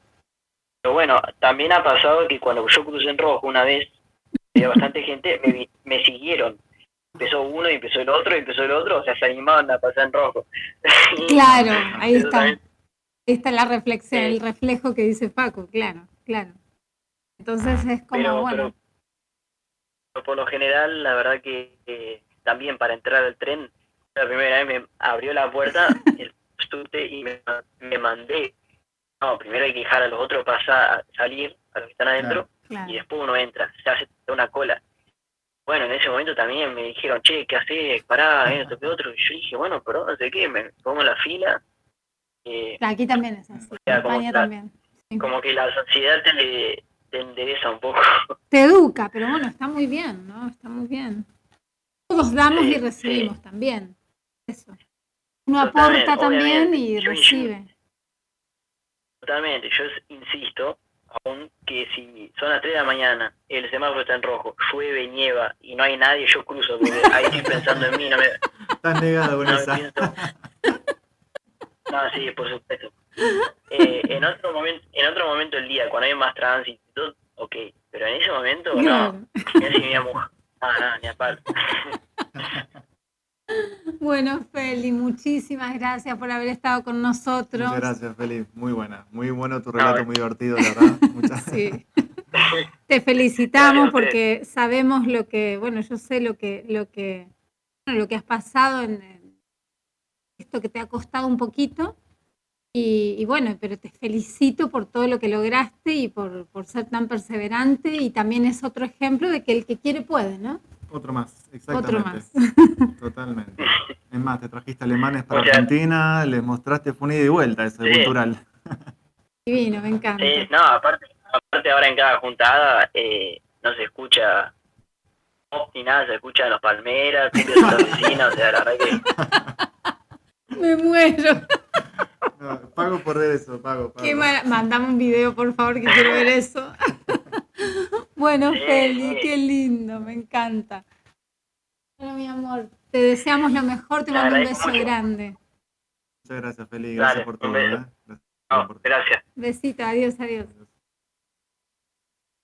pero bueno, también ha pasado que cuando yo crucé en rojo una vez, había bastante gente, me, vi- me siguieron, empezó uno y empezó el otro y empezó el otro, o sea, se animaban a pasar en rojo. (laughs) Claro, ahí Eso está. también- Ahí está la reflexión, Sí. el reflejo que dice Paco, claro, claro. Entonces es como, pero, bueno, pero- pero por lo general, la verdad que eh, también para entrar al tren, la primera vez me abrió la puerta (laughs) el subte y me, me mandé. No, primero hay que dejar a los otros pasar, salir, a los que están adentro, claro. y después uno entra, se hace una cola. Bueno, en ese momento también me dijeron, che, ¿qué haces? Pará, esto, que otro. Y yo dije, bueno, pero no sé qué, me pongo en la fila. eh, Aquí también es así, sea, como la- también. Sí. como que la sociedad te, te endereza un poco. Te educa, pero bueno, está muy bien, ¿no? Está muy bien. Todos damos Sí, y recibimos también. Eso. Uno Totalmente, aporta también y. Yo- recibe. Totalmente, yo insisto, aún que si son las 3 de la mañana, el semáforo está en rojo, llueve, nieva y no hay nadie, yo cruzo, porque ahí estoy pensando en mí, no me, (laughs) Estás negado con no esa. pienso. No, sí, por supuesto. Eh, en otro momento, en otro momento del día, cuando hay más tránsito, y todo, ok, pero en ese momento, no, ni así mi mujer, no, no, ni a palo. (laughs) Bueno, Feli, muchísimas gracias por haber estado con nosotros. Muchas gracias, Feli. Muy buena. Muy bueno tu relato, No, eh. muy divertido, la verdad. (laughs) Muchas Sí. (laughs) Te felicitamos porque sabemos lo que, bueno, yo sé lo que, lo que, bueno, lo que has pasado en esto que te ha costado un poquito. Y, y bueno, pero te felicito por todo lo que lograste y por, por ser tan perseverante. Y también es otro ejemplo de que el que quiere puede, ¿no? Otro más, Otro exactamente. más. (laughs) Totalmente. Es más, te trajiste alemanes para Muchas- Argentina, les mostraste, fue un ida y vuelta eso Sí. cultural. (laughs) Divino, me encanta. Sí, no, aparte, aparte ahora en cada juntada eh, no se escucha pop ni nada, se escuchan los palmeras, la vecina, o sea, la verdad que (laughs) Me muero. (laughs) No, pago por ver eso, pago, pago. Mandame un video, por favor, que quiero ver eso. (laughs) bueno, Feli, qué lindo, me encanta. Bueno, mi amor, te deseamos lo mejor, te mando un beso grande. Muchas gracias, Feli. Gracias Dale, por todo. beso. Gracias no, por todo. gracias. Besito, adiós, adiós.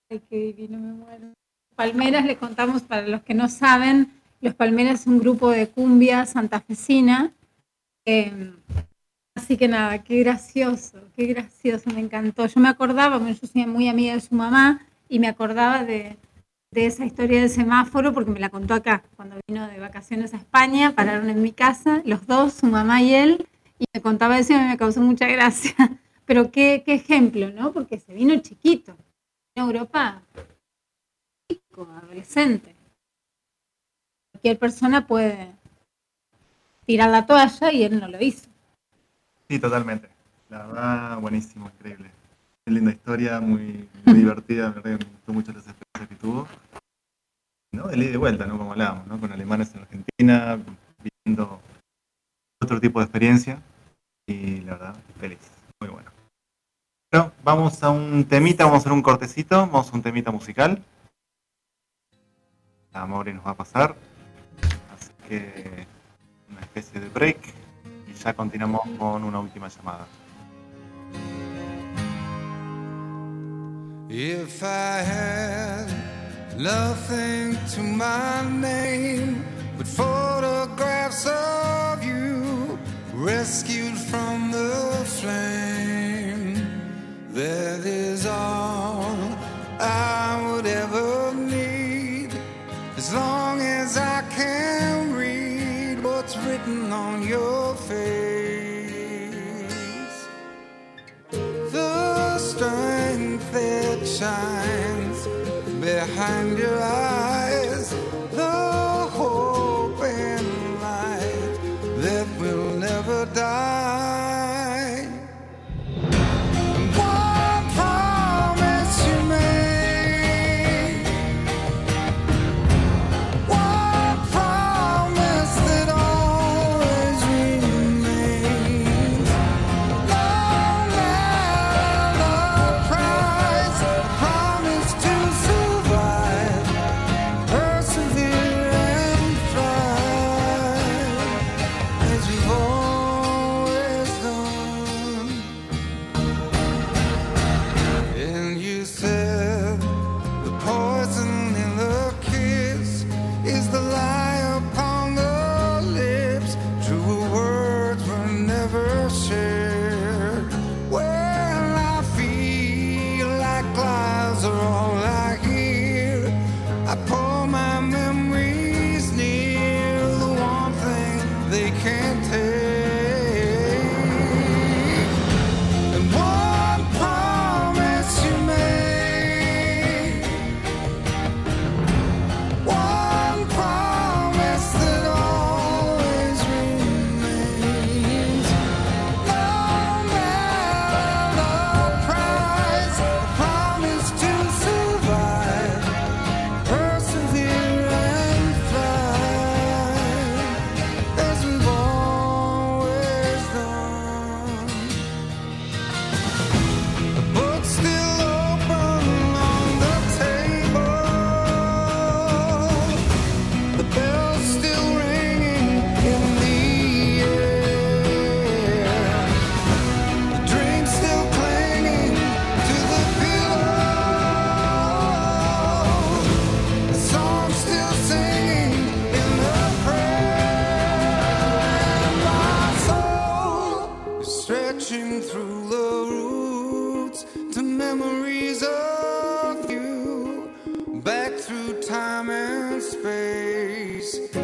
Ay, qué divino, me muero. Palmeras, les contamos para los que no saben, los Palmeras es un grupo de cumbia santafesina. eh, así que nada, qué gracioso, qué gracioso, me encantó. Yo me acordaba, bueno, yo soy muy amiga de su mamá y me acordaba de, esa historia del semáforo porque me la contó acá, cuando vino de vacaciones a España, pararon en mi casa, los dos, su mamá y él, y me contaba eso y me causó mucha gracia. (laughs) Pero qué, qué ejemplo, ¿no? Porque se vino chiquito. Vino a Europa chico, adolescente. Cualquier persona puede tirar la toalla y él no lo hizo. Sí, totalmente. La verdad, buenísimo, increíble. Qué linda historia, muy, muy (laughs) divertida. Me me gustó mucho las experiencias que tuvo. ¿No? Y de vuelta, ¿no? Como hablábamos, ¿no? Con alemanes en Argentina, viviendo otro tipo de experiencia. Y la verdad, feliz. Muy bueno. Bueno, vamos a un temita, vamos a hacer un cortecito, vamos a un temita musical. La Mauri nos va a pasar. Así que una especie de break y ya continuamos con una última llamada. If I had nothing to my name but photographs of you rescued from the flame, that is all I would ever need. As long as I can read what's written on your that shines behind your eyes, space.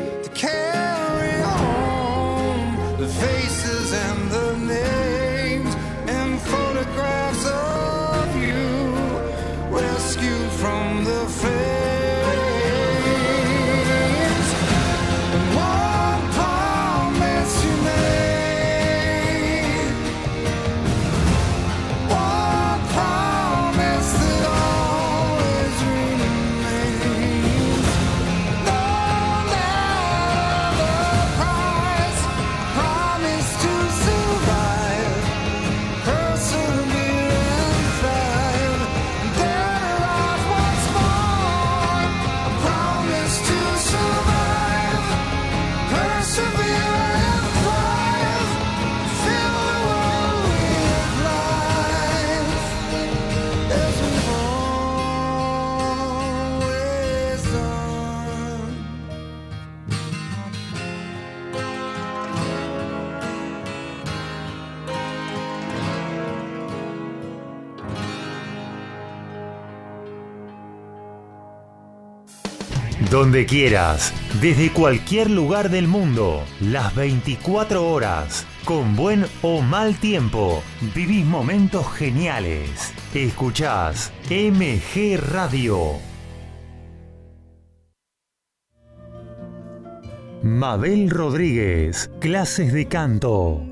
Donde quieras, desde cualquier lugar del mundo, las 24 horas, con buen o mal tiempo, vivís momentos geniales. Escuchás MG Radio. Mabel Rodríguez, clases de canto,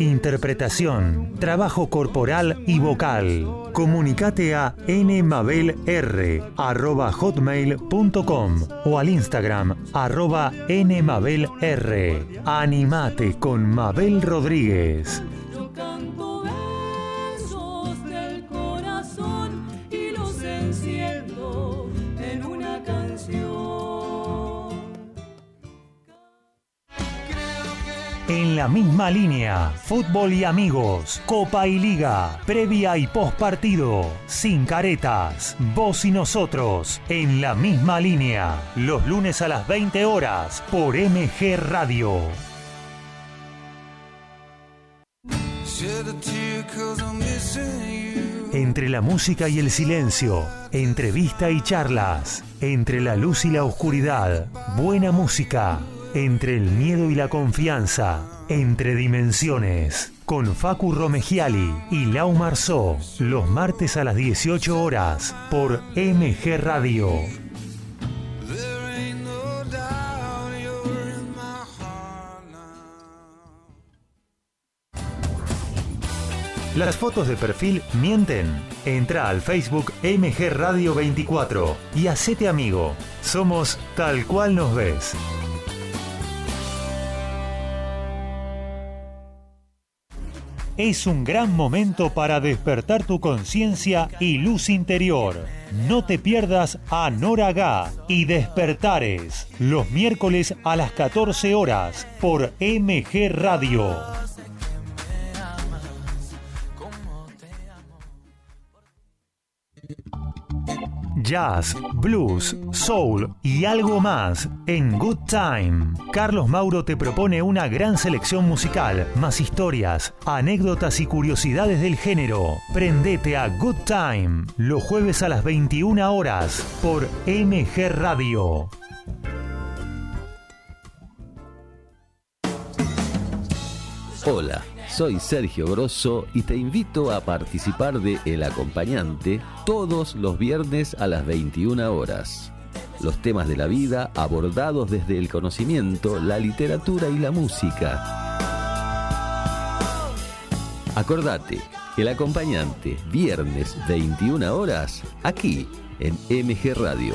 interpretación, trabajo corporal y vocal. Comunicate a nmabelr@hotmail.com o al Instagram arroba nmabelr. Animate con Mabel Rodríguez. En la misma línea, fútbol y amigos, Copa y Liga, previa y post partido, sin caretas, vos y nosotros, en la misma línea, los lunes a las 20 horas, por MG Radio. Entre la música y el silencio, entrevista y charlas, entre la luz y la oscuridad, buena música, entre el miedo y la confianza, entre dimensiones, con Facu Romegiali y Lau Marzó, los martes a las 18 horas, por MG Radio. Las fotos de perfil mienten. Entra al Facebook MG Radio 24 y hacete amigo. Somos tal cual nos ves. Es un gran momento para despertar tu conciencia y luz interior. No te pierdas a Nora Gá y Despertares los miércoles a las 14 horas por MG Radio. Jazz, blues, soul y algo más en Good Time. Carlos Mauro te propone una gran selección musical, más historias, anécdotas y curiosidades del género. Prendete a Good Time los jueves a las 21 horas por MG Radio. Hola, soy Sergio Grosso y te invito a participar de El Acompañante todos los viernes a las 21 horas. Los temas de la vida abordados desde el conocimiento, la literatura y la música. Acordate, El Acompañante, viernes 21 horas, aquí en MG Radio.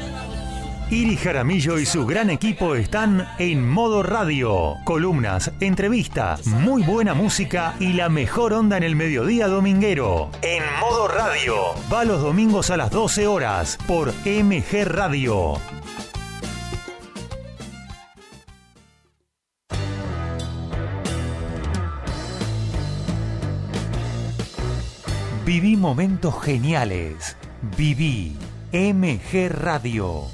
Iri Jaramillo y su gran equipo están en modo radio. Columnas, entrevistas, muy buena música y la mejor onda en el mediodía dominguero. En modo radio. Va los domingos a las 12 horas por MG Radio. Viví momentos geniales. Viví MG Radio.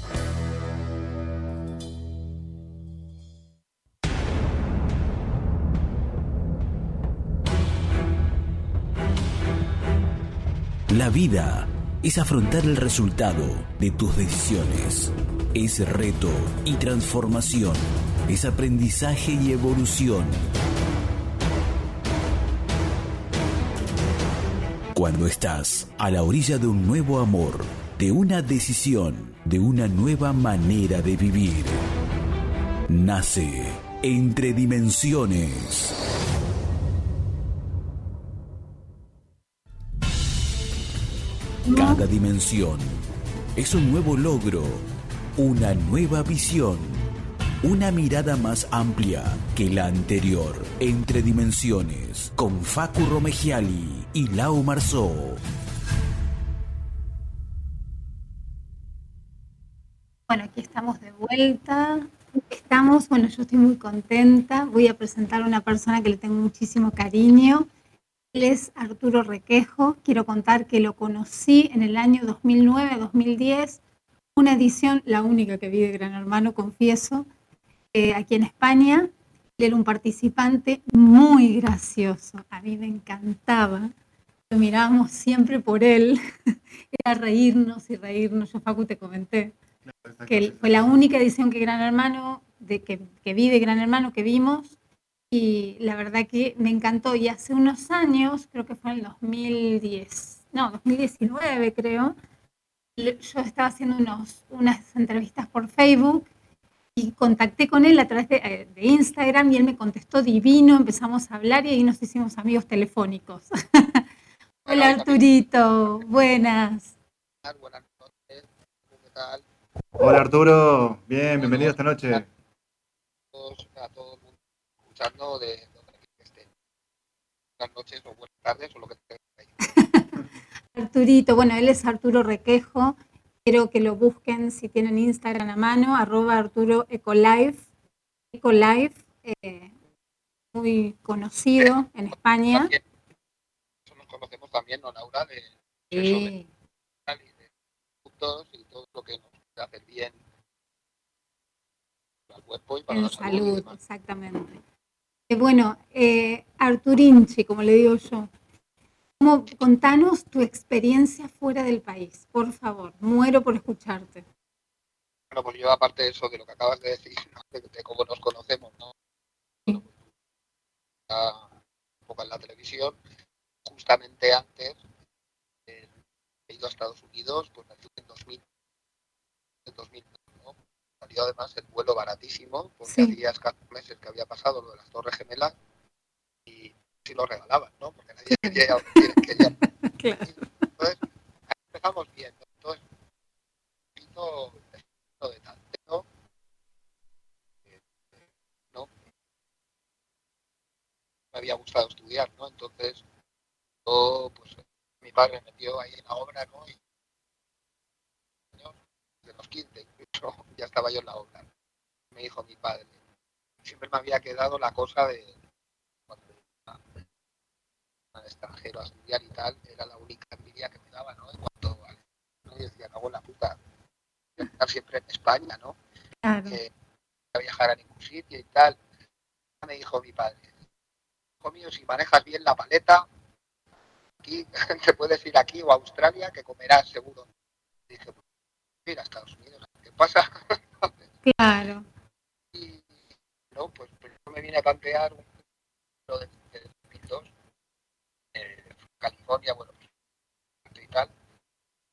La vida es afrontar el resultado de tus decisiones. Es reto y transformación. Es aprendizaje y evolución. Cuando estás a la orilla de un nuevo amor, de una decisión, de una nueva manera de vivir, nace Entre Dimensiones. Cada dimensión es un nuevo logro, una nueva visión, una mirada más amplia que la anterior. Entre dimensiones, con Facu Romegiali y Lau Marzó. Bueno, aquí estamos de vuelta. Estamos, bueno, yo estoy muy contenta. Voy a presentar a una persona que le tengo muchísimo cariño. Él es Arturo Requejo. Quiero contar que lo conocí en el año 2009-2010, una edición, la única que vi de Gran Hermano, confieso, eh, aquí en España. Él era un participante muy gracioso. A mí me encantaba. Lo mirábamos siempre por él. (laughs) Era reírnos y reírnos. Yo, Facu, te comenté que fue la única edición que Gran Hermano, de que, que vi de Gran Hermano que vimos, y la verdad que me encantó. Y hace unos años, creo que fue en el 2010, no, 2019 creo, yo estaba haciendo unos, unas entrevistas por Facebook y contacté con él a través de, eh, de Instagram y él me contestó divino, empezamos a hablar y ahí nos hicimos amigos telefónicos. (laughs) Hola Arturito, buenas. Buenas noches, ¿qué tal? Hola Arturo, bien, bienvenido esta noche. A todos, a todo el mundo escuchando de donde estén. Buenas noches o buenas tardes o lo que tengan ahí. (laughs) Arturito, bueno, él es Arturo Requejo. Quiero que lo busquen si tienen Instagram a mano, arroba Arturo Ecolife. Ecolife, eh, muy conocido en España. También, eso nos conocemos también, ¿no, Laura? De, eso de, Sí, y de productos y todo lo que nos hacer bien al cuerpo y para en la salud. salud, exactamente. Eh, bueno, eh, Arturinchi, como le digo yo. ¿Cómo- contanos tu experiencia fuera del país, por favor. Muero por escucharte. Bueno, pues yo aparte de eso, de lo que acabas de decir, de, de cómo nos conocemos, ¿no? Bueno, ya un poco en la televisión, justamente antes eh, he ido a Estados Unidos, pues me fui en 2000, en 2000 ¿no? Salió además el vuelo baratísimo, porque Sí. hacía escasos meses que había pasado lo de las Torres Gemelas y si lo regalaban, ¿no? Porque nadie quería, quería (laughs) Claro. entonces, ahí empezamos bien. ¿no? Entonces, un poquito de- tanteo, eh, eh, ¿no? Me había gustado estudiar, ¿no? Entonces, yo, pues, mi padre me metió ahí en la obra, ¿no? Y de los 15, incluso, (laughs) ya estaba yo en la obra. Me dijo mi padre. Siempre me había quedado la cosa de cuando iba al extranjero a estudiar y tal, era la única envidia que me daba, ¿no? En cuanto a, ¿no? Y decía, en la puta, estar siempre en España, ¿no? Claro. Que a viajar a ningún sitio y tal. Me dijo mi padre, hijo mío, si manejas bien la paleta, aquí, (laughs) te puedes ir aquí o a Australia, que comerás seguro. Dije, pues, ir a Estados Unidos, ¿qué pasa? (laughs) Claro. y no, pues primero me vine a plantear un lo de, de 2002, eh, California, bueno, pues, y tal,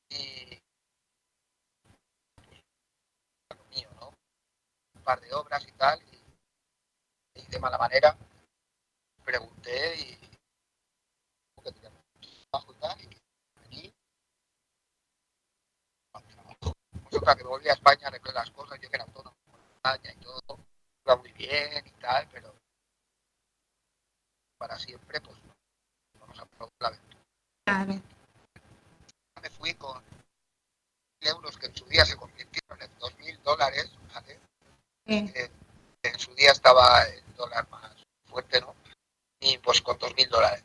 y pues, lo mío, ¿no? Un par de obras y tal, y, y de mala manera pregunté y que tenía mucho trabajo y tal, y que volví a España, arreglé las cosas, yo que era autónomo en España y todo, iba muy bien y tal, pero para siempre, pues no. Vamos a probar la aventura. Claro. Me fui con euros que en su día se convirtieron en dos mil dólares, ¿vale? Sí. Eh, en su día estaba el dólar más fuerte, ¿no? Y pues con dos mil dólares.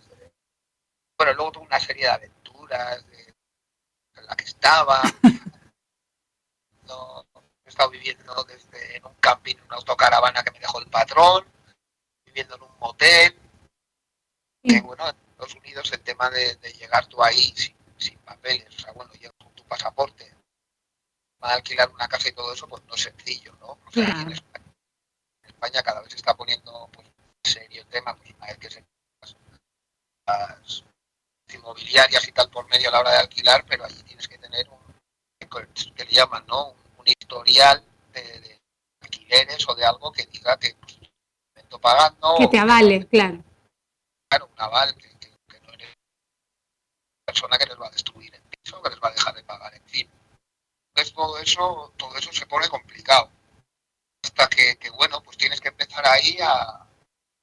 Bueno, luego tuve una serie de aventuras de, en la que estaba. (laughs) No, he estado viviendo desde en un camping, en una autocaravana que me dejó el patrón, viviendo en un motel. Sí. Que bueno, en Estados Unidos el tema de, de llegar tú ahí sin, sin papeles, o sea, bueno, llegas con tu pasaporte, va a alquilar una casa y todo eso, pues no es sencillo, ¿no? O sea, aquí en Claro. España, en España cada vez se está poniendo pues, en serio el tema, pues una vez que se las, las inmobiliarias y tal por medio a la hora de alquilar, pero allí tienes que tener un que le llaman, ¿no? Historial de, de alquileres o de algo que diga que pues, me estoy pagando. Que te avale, claro. claro, un aval que, que- que no eres persona que les va a destruir el piso, que les va a dejar de pagar, en fin. Entonces todo eso, todo eso se pone complicado. Hasta que, que, bueno, pues tienes que empezar ahí a.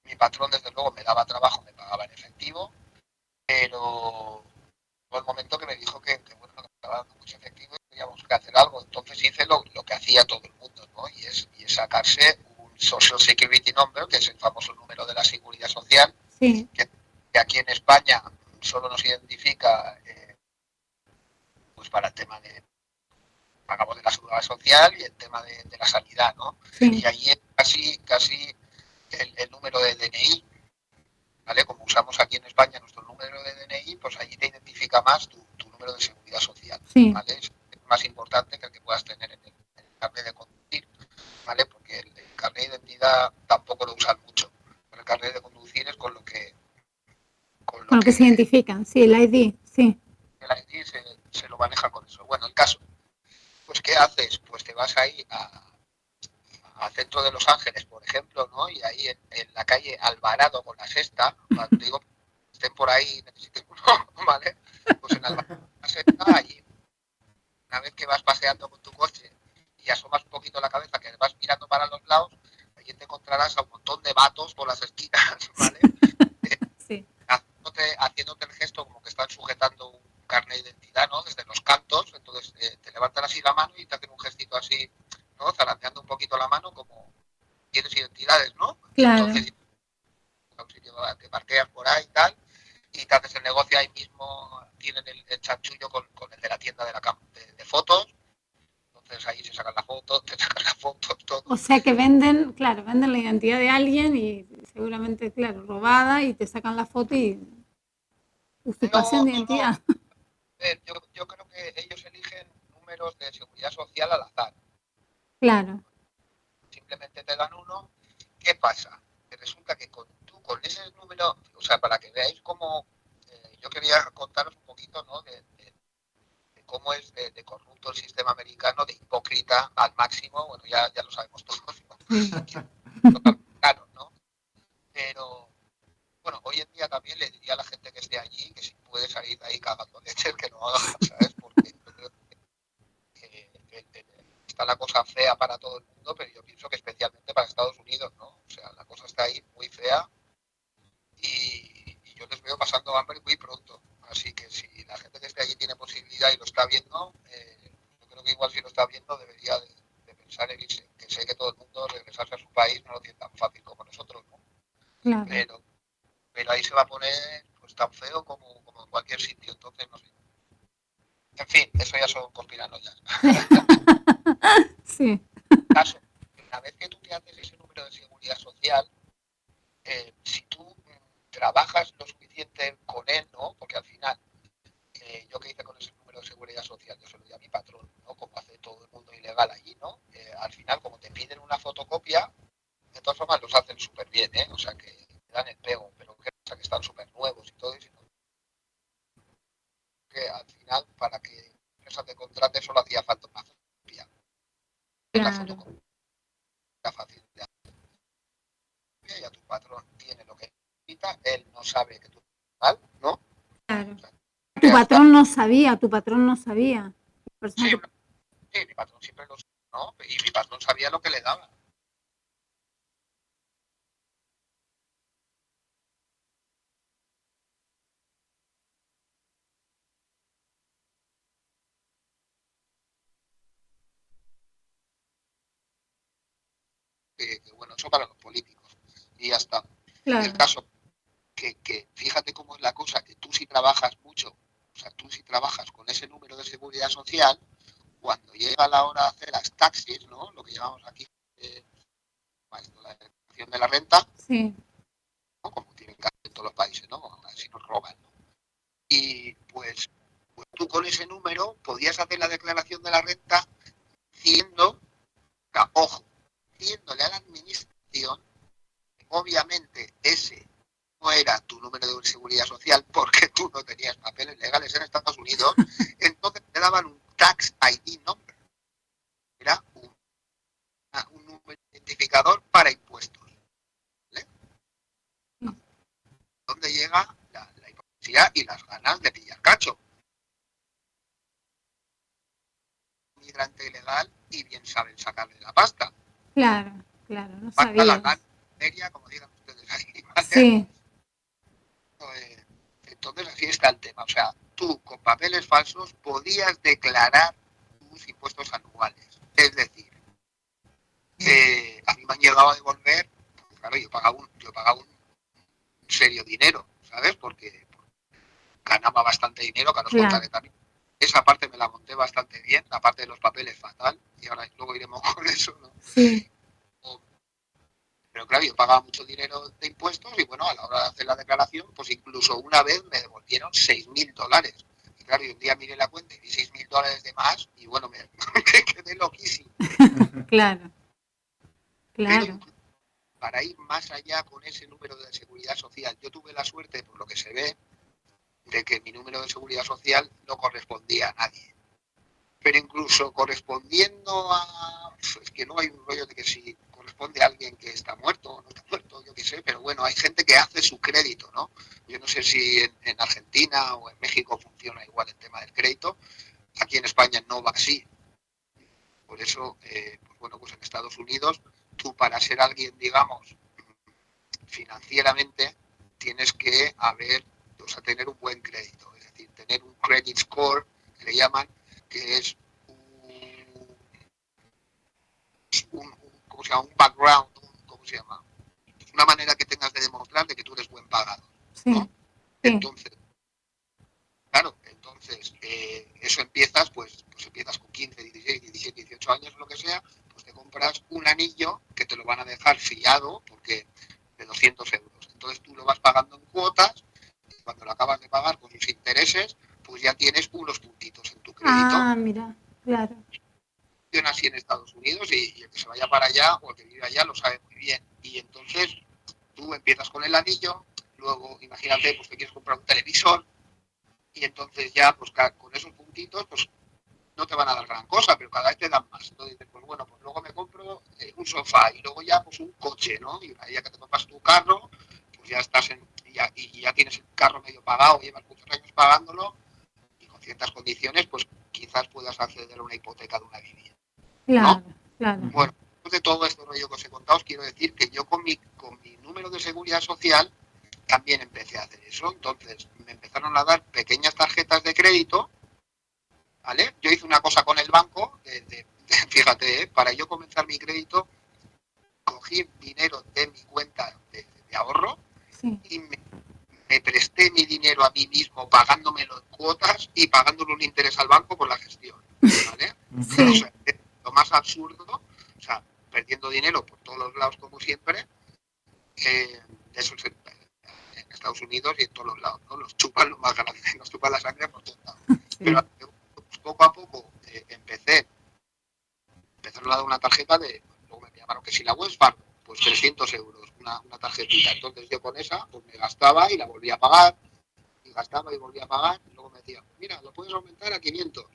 Mi patrón, desde luego, me daba trabajo, me pagaba en efectivo, pero llegó el momento que me dijo que, que, bueno, que me estaba dando mucho efectivo teníamos que hacer algo. Entonces hice lo, lo que hacía todo el mundo, ¿no? Y es, y es sacarse un Social Security Number, que es el famoso número de la seguridad social, Sí, que aquí en España solo nos identifica eh, pues para el tema de pagamos de la seguridad social y el tema de, de la sanidad, ¿no? sí. Y ahí es casi, casi el, el número de DNI, ¿vale? Como usamos aquí en España nuestro número de DNI, pues allí te identifica más tu, tu número de seguridad social, Sí. ¿vale? Más importante que el que puedas tener en el, en el carnet de conducir, ¿vale? Porque el, el carnet de identidad tampoco lo usan mucho. Pero el carnet de conducir es con lo que con lo Con que se identifican, sí, el ID, sí. el ID se, se lo maneja con eso. Bueno, el caso, pues ¿qué haces? Pues te vas ahí a, al centro de Los Ángeles, por ejemplo, ¿no? Y ahí en, en la calle Alvarado con la sexta, cuando digo, estén por ahí, necesiten uno, (laughs) ¿vale? Pues en Alvarado con la sexta, allí, una vez que vas paseando con tu coche y asomas un poquito la cabeza, que vas mirando para los lados, allí te encontrarás a un montón de vatos por las esquinas, (laughs) ¿vale? (laughs) Sí. haciéndote, haciéndote el gesto como que están sujetando un carnet de identidad, ¿no? Desde los cantos, entonces eh, te levantan así la mano y te hacen un gestito así, ¿no? Zarandeando un poquito la mano como tienes identidades, ¿no? Claro. Entonces, a un sitio que parqueas por ahí y tal, y te haces el negocio ahí mismo, tienen el, el chanchullo con, con el de la tienda de, la de, de fotos, entonces ahí se sacan la foto, te (laughs) sacan la foto, todo. O sea que venden, claro, venden la identidad de alguien y seguramente, claro, robada y te sacan la foto y usurpación de No, no, no. identidad. Eh, yo, yo creo que ellos eligen números de seguridad social al azar. Claro, simplemente te dan uno. ¿Qué pasa? Que resulta que con, con ese número, o sea, para que veáis cómo, eh, yo quería contaros un poquito, ¿no? De, de- de cómo es de, de corrupto el sistema americano, de hipócrita al máximo, bueno, ya, ya lo sabemos todos, ¿no? (laughs) ¿no? Pero, bueno, hoy en día también le diría a la gente que esté allí que si puede salir de ahí cagando leches, que lo haga, ¿sabes? Porque yo creo que, que- que está la cosa fea para todo el mundo, pero yo pienso que especialmente para Estados Unidos, ¿no? O sea, la cosa está ahí muy fea y, y yo les veo pasando hambre muy pronto. Así que si la gente que esté allí tiene posibilidad y lo está viendo, eh, yo creo que igual si lo está viendo debería de, de pensar en irse. Que sé que todo el mundo regresarse a su país no lo tiene tan fácil como nosotros, ¿no? claro. Pero, pero ahí se va a poner pues tan feo como, como en cualquier sitio, entonces no sé. En fin, eso ya son conspiranoias. (laughs) Sí, caso, una vez que tú te haces ese número de seguridad social, eh, si tú mm, trabajas lo suficiente con él, ¿no? Porque al final, eh, yo que hice con ese número de seguridad social, yo se lo di a mi patrón, ¿no? Como hace todo el mundo ilegal allí, ¿no? Eh, al final, como te piden una fotocopia, de todas formas los hacen súper bien, ¿eh? O sea que te dan el pego, pero que, o sea, que están súper nuevos y todo, y si no- que al final, para que la empresa te contrate, solo hacía falta una fotocopia. Claro. fotocopia era fácil de hacer. Y ya tu patrón tiene lo que necesita, él no sabe que tú mal, ¿no? Claro. Tu patrón no sabía, tu patrón no sabía. Sí, que- Sí, mi patrón siempre lo ¿no? Y mi patrón sabía lo que le daba. Que, que, bueno, eso para los políticos. Y ya está. Claro. El caso que, que fíjate cómo es la cosa, que tú si trabajas mucho, o sea, tú si trabajas con ese número de seguridad social, cuando llega la hora de hacer las taxis, ¿no? Lo que llamamos aquí eh, la declaración de la renta, Sí, ¿no? como tienen que hacer en todos los países, ¿no? Así nos roban, ¿no? Y pues, pues tú con ese número podías hacer la declaración de la renta diciendo, ojo, diciéndole a la administración, que obviamente ese no era tu número de seguridad social porque tú no tenías papeles legales en Estados Unidos, (laughs) entonces te daban un tax ID number. Era un, una- un número identificador para impuestos. ¿vale? ¿Dónde llega la, la hipocresía y las ganas de pillar cacho? Migrante ilegal y bien saben sacarle la pasta. claro, claro, no Pasta la sabía. gana seria, como digan ustedes ahí. ¿vale? Sí, Entonces así está el tema. O sea, tú con papeles falsos podías declarar tus impuestos anuales. Es decir, que a mí me han llegado a devolver, pues, claro, yo pagaba un, yo pagaba un serio dinero, ¿sabes? Porque ganaba bastante dinero, que ahora os Claro. contaré también. Esa parte me la monté bastante bien, la parte de los papeles fatal, y ahora luego iremos (laughs) con eso, ¿no? sí, Pero claro, yo pagaba mucho dinero de impuestos y bueno, a la hora de hacer la declaración, pues incluso una vez me devolvieron 6.000 dólares. Y claro, y un día miré la cuenta y vi 6.000 dólares de más y bueno, me, (laughs) me quedé loquísimo. claro, Pero claro, para ir más allá con ese número de seguridad social, yo tuve la suerte, por lo que se ve, de que mi número de seguridad social no correspondía a nadie. Pero incluso correspondiendo a... Es que no hay un rollo de que si corresponde a alguien que está muerto o no está muerto, yo qué sé, pero bueno, hay gente que hace su crédito, ¿no? Yo no sé si en, en Argentina o en México funciona igual el tema del crédito. Aquí en España no va así. Por eso, eh, pues bueno, pues en Estados Unidos, tú para ser alguien, digamos, financieramente, tienes que haber, o sea, tener un buen crédito, es decir, tener un credit score, que le llaman, que es un- ¿cómo se llama? un background, un- ¿cómo se llama? Una manera que tengas de demostrar de que tú eres buen pagado. sí, ¿no? sí, Entonces, claro, entonces eh, eso empiezas, pues, pues empiezas con 15, 16, 17, 18 años, lo que sea, pues te compras un anillo que te lo van a dejar fiado porque de 200 euros. Entonces tú lo vas pagando en cuotas y cuando lo acabas de pagar con sus intereses, pues ya tienes unos puntitos en tu crédito. ah, mira, claro, así en Estados Unidos y, el que se vaya para allá o el que vive allá lo sabe muy bien. Y entonces tú empiezas con el anillo, luego imagínate, pues te quieres comprar un televisor y entonces ya pues con esos puntitos pues no te van a dar gran cosa, pero cada vez te dan más. Entonces pues bueno, pues luego me compro eh, un sofá y luego ya pues un coche, ¿no? Y una vez que te compras tu carro, pues ya estás en, y ya tienes el carro medio pagado, llevas muchos años pagándolo y con ciertas condiciones pues quizás puedas acceder a una hipoteca de una vivienda. Claro, claro, Bueno, después de todo este rollo que os he contado, os quiero decir que yo con mi, con mi número de seguridad social también empecé a hacer eso. Entonces, me empezaron a dar pequeñas tarjetas de crédito, ¿vale? Yo hice una cosa con el banco, de- de- (laughs) fíjate, ¿eh? para yo comenzar mi crédito, cogí dinero de mi cuenta de, de ahorro sí, y me, me presté mi dinero a mí mismo pagándomelo en cuotas y pagándole un interés al banco por la gestión, ¿vale? O sí, sea, lo más absurdo, o sea, perdiendo dinero por todos los lados como siempre, eh, eso es en, en Estados Unidos y en todos los lados, ¿no? Los chupan lo más grande, (laughs) nos chupan la sangre por todos lados. Pero pues, poco a poco eh, empecé, empezaron a dar una tarjeta de, luego me llamaron que si la Fargo, pues 300 euros, una, una tarjetita. Entonces yo con esa, pues me gastaba y la volvía a pagar, y gastaba y volvía a pagar, y luego me decían, mira, lo puedes aumentar a 500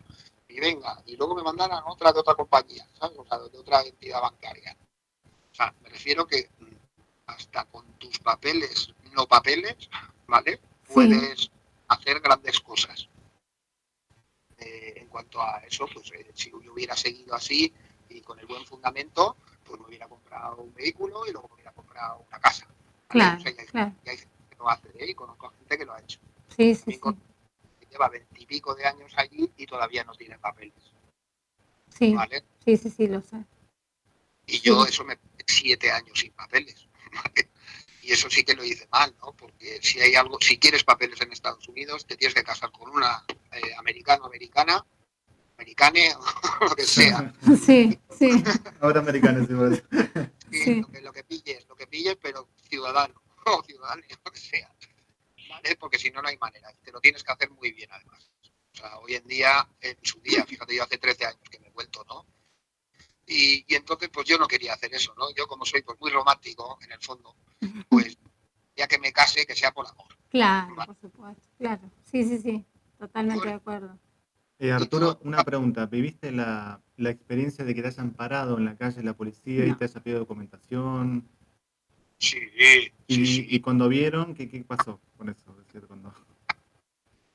y venga, y luego me mandaran otra de otra compañía, ¿sabes? O sea, de otra entidad bancaria. O sea, me refiero que mm, hasta con tus papeles, no papeles, ¿vale? Puedes hacer grandes cosas. Eh, en cuanto a eso, pues eh, si yo hubiera seguido así y con el buen fundamento, pues me hubiera comprado un vehículo y luego me hubiera comprado una casa. ¿vale? Claro, O sea, y hay, claro. hay gente que lo hace, ¿eh? y conozco gente que lo ha hecho. Sí, sí, Lleva veintipico de años allí y todavía no tiene papeles, Sí, ¿vale? sí, sí, sí, lo sé. Y yo Sí. eso me siete años sin papeles. ¿vale? Y eso sí que lo hice mal, ¿no? Porque si hay algo, si quieres papeles en Estados Unidos, te tienes que casar con una eh, americano, americana, americane (laughs) o lo que sea. (laughs) Sí, sí, Ahora americanos igual. Sí, Sí. Lo, que, lo que pilles, lo que pilles, pero ciudadano (laughs) o ciudadano, lo que sea. Porque si no, no hay manera. Y Te lo tienes que hacer muy bien, además. O sea, hoy en día, en su día, fíjate, yo hace 13 años que me he vuelto, ¿no? Y, y entonces, pues yo no quería hacer eso, ¿no? Yo, como soy pues, muy romántico, en el fondo, pues ya que me case, que sea por amor. claro, por supuesto, claro. Sí, sí, sí, totalmente de acuerdo. Eh, Arturo, una pregunta. ¿Viviste la, la experiencia de que te hayan parado en la calle la policía y te haya pedido documentación? Sí, sí, Y, sí. y cuando vieron, ¿qué, qué pasó con eso? Es decir, cuando...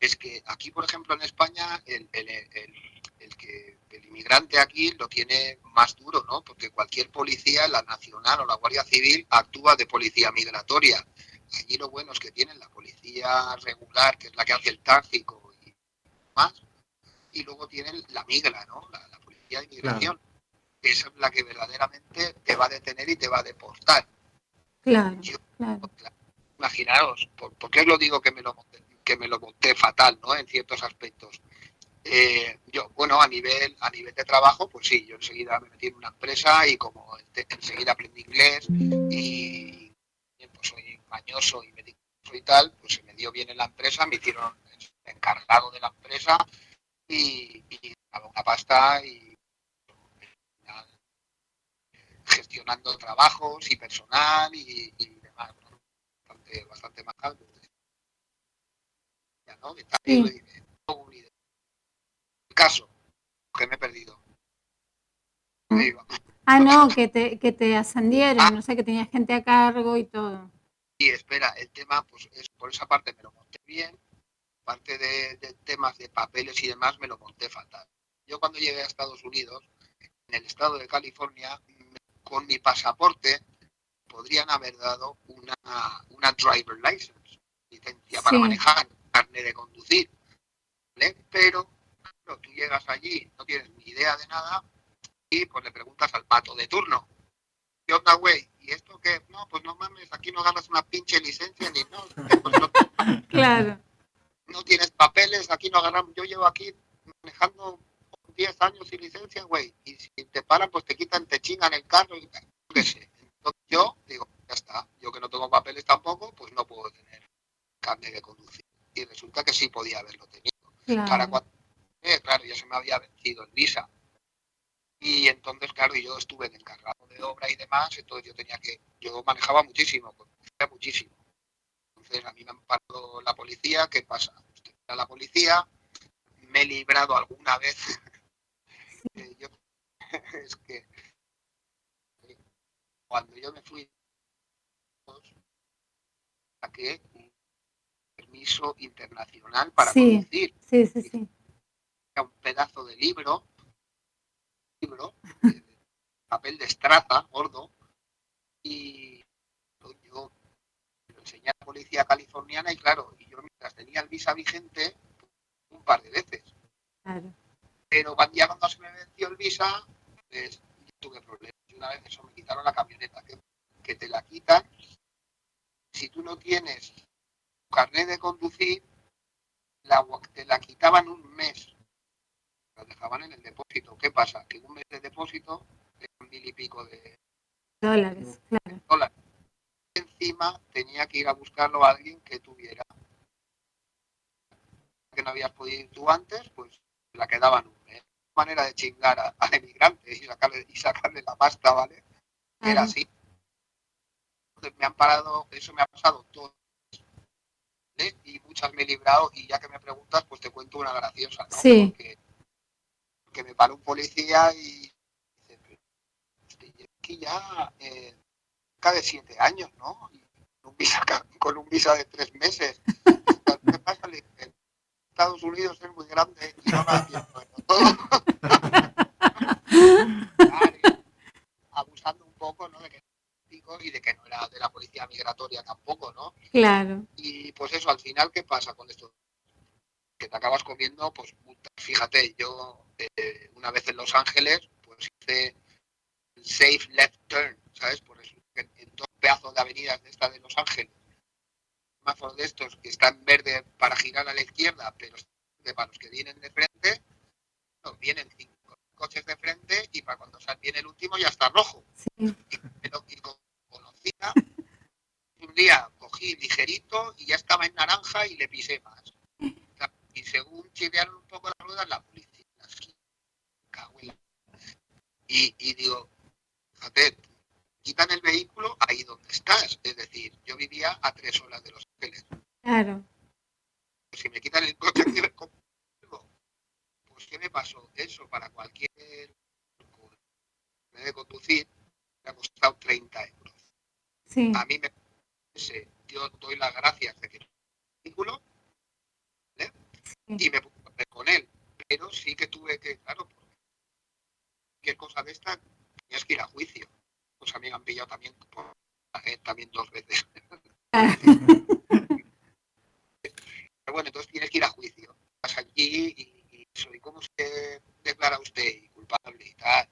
es que aquí, por ejemplo, en España, el, el- el- el que el inmigrante aquí lo tiene más duro, ¿no? Porque cualquier policía, la nacional o la Guardia Civil, actúa de policía migratoria. Allí lo bueno es que tienen la policía regular, que es la que hace el tráfico y más, y luego tienen la migra, ¿no? La, la policía de inmigración, que es la que verdaderamente te va a detener y te va a deportar. Claro, Yo- claro. imaginaros, ¿por, por qué os lo digo que me lo monté, que me lo monté fatal, ¿no? En ciertos aspectos. Eh, yo, bueno, a nivel, a nivel de trabajo, pues sí, yo enseguida me metí en una empresa y como ente- enseguida aprendí inglés y pues soy mañoso y meticuloso y tal, pues se me dio bien en la empresa, me hicieron encargado de la empresa y, y ganaba una pasta y gestionando trabajos y personal y, y demás, ¿no? bastante, bastante más alto. Ya, ¿no? Sí. El caso, que me he perdido. Mm. Ah, no, (laughs) que te, que te ascendieron, no sé, que tenías gente a cargo y todo. Y espera, el tema, pues es, por esa parte me lo monté bien, parte de, de temas de papeles y demás me lo monté fatal. Yo cuando llegué a Estados Unidos, en el estado de California, con mi pasaporte podrían haber dado una, una driver license, licencia para Sí. manejar, carne de conducir, ¿vale? Pero claro, tú llegas allí, no tienes ni idea de nada y pues le preguntas al pato de turno, ¿qué onda, güey? ¿Y esto qué? No, pues no mames, aquí no ganas una pinche licencia ni no, pues no, (laughs) Claro, no tienes papeles, aquí no agarramos. Yo llevo aquí manejando 10 años sin licencia, güey, y si te paran, pues te quitan, te chingan el carro y yo qué sé. Entonces yo digo, ya está, yo que no tengo papeles tampoco, pues no puedo tener carne de conducir. Y resulta que sí podía haberlo tenido. Para claro. cuando, eh, claro, ya se me había vencido el visa. Y entonces, claro, yo estuve de encargado de obra y demás, entonces yo tenía que, yo manejaba muchísimo, conducía muchísimo. Entonces a mí me han parado la policía, ¿qué pasa? Usted a la policía, me he librado alguna vez. (laughs) Yo- (laughs) es que cuando yo me fui, saqué un permiso internacional para Sí. conducir Sí, sí, sí. era un pedazo de libro, libro, de papel de estraza, gordo, y yo lo enseñé a la policía californiana y claro, y yo mientras tenía el visa vigente, un par de veces. Claro. Pero ya cuando se me venció el visa, pues yo tuve problemas. Y una vez eso me quitaron la camioneta, que, que te la quitan. Si tú no tienes carnet de conducir, la, te la quitaban un mes la dejaban en el depósito. ¿Qué pasa? Que un mes de depósito eran mil y pico de Dólares, claro. dólares. Encima tenía que ir a buscarlo a alguien que tuviera que no habías podido ir tú antes, pues la quedaban. Manera de chingar a- al emigrante y sacarle, y sacarle la pasta, ¿vale? Era así. Entonces me han parado, eso me ha pasado todo. ¿vale? Y muchas me he librado y ya que me preguntas, pues te cuento una graciosa, ¿no? Sí. Porque, porque me paró un policía y dice, "Pero usted lleva aquí ya eh, cerca de siete años, ¿no? Y con un visa, ca- (laughs) con un visa de tres meses. (laughs) ¿Qué pasa? Le Estados Unidos es muy grande y no (laughs) da tiempo. Claro. Y pues eso, al final, ¿qué pasa con esto? Que te acabas comiendo, pues multas. Fíjate, yo eh, una vez en Los Ángeles, pues hice el safe left turn, ¿sabes? Por eso, en, en dos pedazos de avenidas de esta de Los Ángeles, mazos de estos que están verde para girar a la izquierda, pero que para los que vienen de frente, no, vienen cinco coches de frente y para cuando viene el último ya está rojo. Sí. Pero y con- un día cogí ligerito y ya estaba en naranja y le pisé más. Y según chilearon un poco las ruedas, la policía. así, Y, y digo, fíjate, quitan el vehículo ahí donde estás. Es decir, yo vivía a tres horas de Los Ángeles. Claro. Si me quitan el coche aquí, ¿cómo hago? pues ¿qué me pasó? Eso para cualquier de conducir me ha costado 30 euros. Sí. A mí me ese, yo doy las gracias de que vehículo ¿vale? y me puse con él. Pero sí que tuve que, claro, cualquier cosa de esta tenías que ir a juicio. Pues a mí me han pillado también por, eh, también dos veces. (laughs) Pero bueno, entonces tienes que ir a juicio. Vas allí y, y ¿y cómo se declara usted y culpable y tal?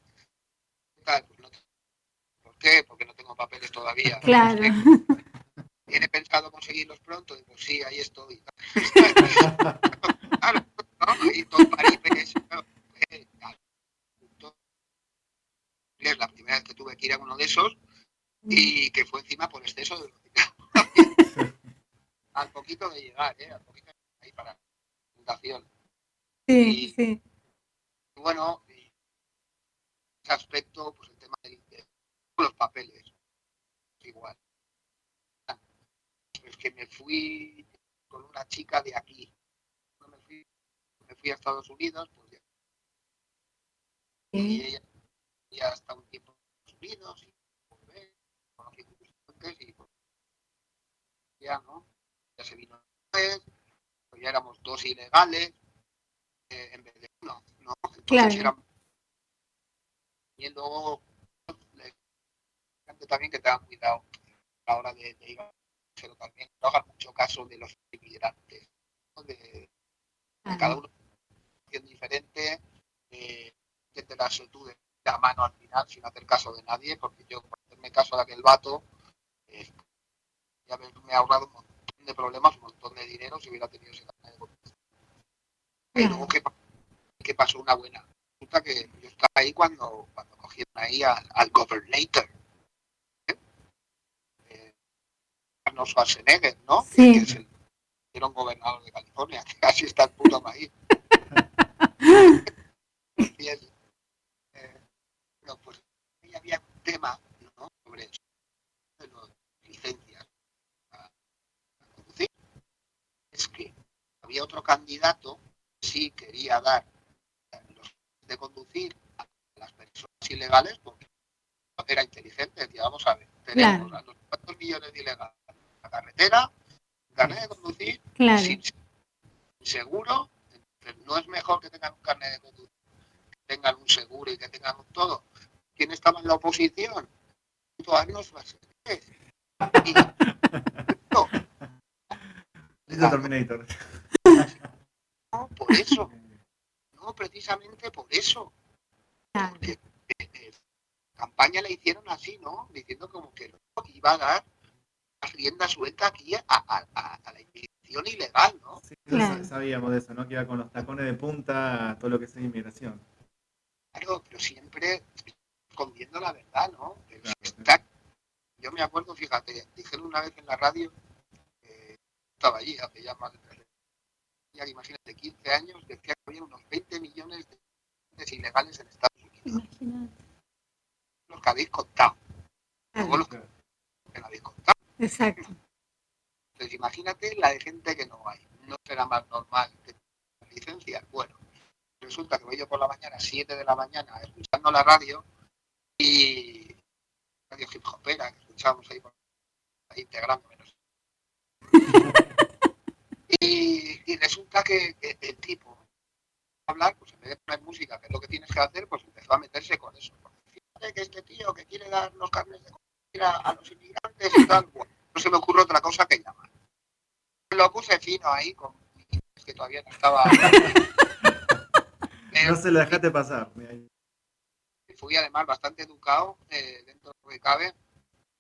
¿Qué tal? Pues no te- ¿Por qué? Porque no tengo papeles todavía. (laughs) Claro. ¿Tiene pensado conseguirlos pronto? Y pues sí, ahí estoy. (laughs) claro, ¿no? Y todo claro, eh. Es la primera vez que tuve que ir a uno de esos y que fue encima por exceso de (laughs) al poquito de llegar, ¿eh? Al poquito de llegar ahí para la fundación. Sí, sí. Y bueno, y ese aspecto, pues el tema de, de los papeles, igual. Es que me fui con una chica de aquí. Me fui, me fui a Estados Unidos, pues ya, y ella ya hasta un tiempo en Estados Unidos y volver, conocí y pues, ya, ¿no? Ya se vino pues, pues ya éramos dos ilegales eh, en vez de uno, ¿no? Entonces Claro. éramos- y luego gente también que tengan cuidado a la hora de, de ir a pero también no hagan mucho caso de los inmigrantes, ¿no? de, de cada uno situación diferente, eh, que te das tú de la mano al final sin hacer caso de nadie, porque yo por hacerme caso de aquel vato, eh, ya me, me he ahorrado un montón de problemas, un montón de dinero si hubiera tenido ese carnet de conducir. Y luego, ¿qué, pa- qué pasó? Una buena. Resulta que yo estaba ahí cuando, cuando cogieron ahí al, al governator. ¿eh? Eh, Arnold Schwarzenegger, ¿no? Sí. Que es el, era un gobernador de California, que casi está el puto país. (laughs) Y él, eh, bueno, pues ahí había un tema ¿no? sobre eso, de las licencias a, a conducir. Es que había otro candidato que sí quería dar los de conducir a las personas ilegales porque era inteligente. Decía, vamos a ver, tenemos a los cuantos millones de ilegales la carretera, carnet de conducir, Claro. sin seguro, no es mejor que tengan un carnet de conducir, que tengan un seguro y que tengan un todo. ¿Quién estaba en la oposición? Schwarzenegger. Y- no, Listo, (laughs) Terminator. no, por eso. No, precisamente por eso. Porque eh, eh, campaña le hicieron así, ¿no? Diciendo como que no, iba a dar la rienda suelta aquí a, a- a- a la inmigración ilegal, ¿no? Sí, sabíamos de eso, ¿no? Que iba con los tacones de punta a todo lo que es inmigración. Claro, pero siempre escondiendo la verdad, ¿no? Está- Yo me acuerdo, fíjate, dijeron una vez en la radio, que estaba allí hace ya más de imagínate, 15 años, decía que había unos 20 millones de inmigrantes ilegales en Estados Unidos. Imagínate. Los que habéis contado. Luego los que no habéis contado. Exacto. Entonces imagínate la de gente que no hay. No será más normal que tengan licencias. Bueno, resulta que voy yo por la mañana, 7 de la mañana, escuchando la radio y radio hip hopera que escuchábamos ahí por ahí integrando menos. (laughs) y, y resulta que, que el tipo hablar, pues en vez de poner música, que es lo que tienes que hacer, pues empezó a meterse con eso. Porque fíjate que este tío que quiere dar los carnes de a, a los inmigrantes y tal, bueno, no se me ocurre otra cosa que llamar. lo puse fino ahí, con es que todavía no estaba. (laughs) No se lo dejaste pasar. Fui además bastante educado eh, dentro de lo que cabe.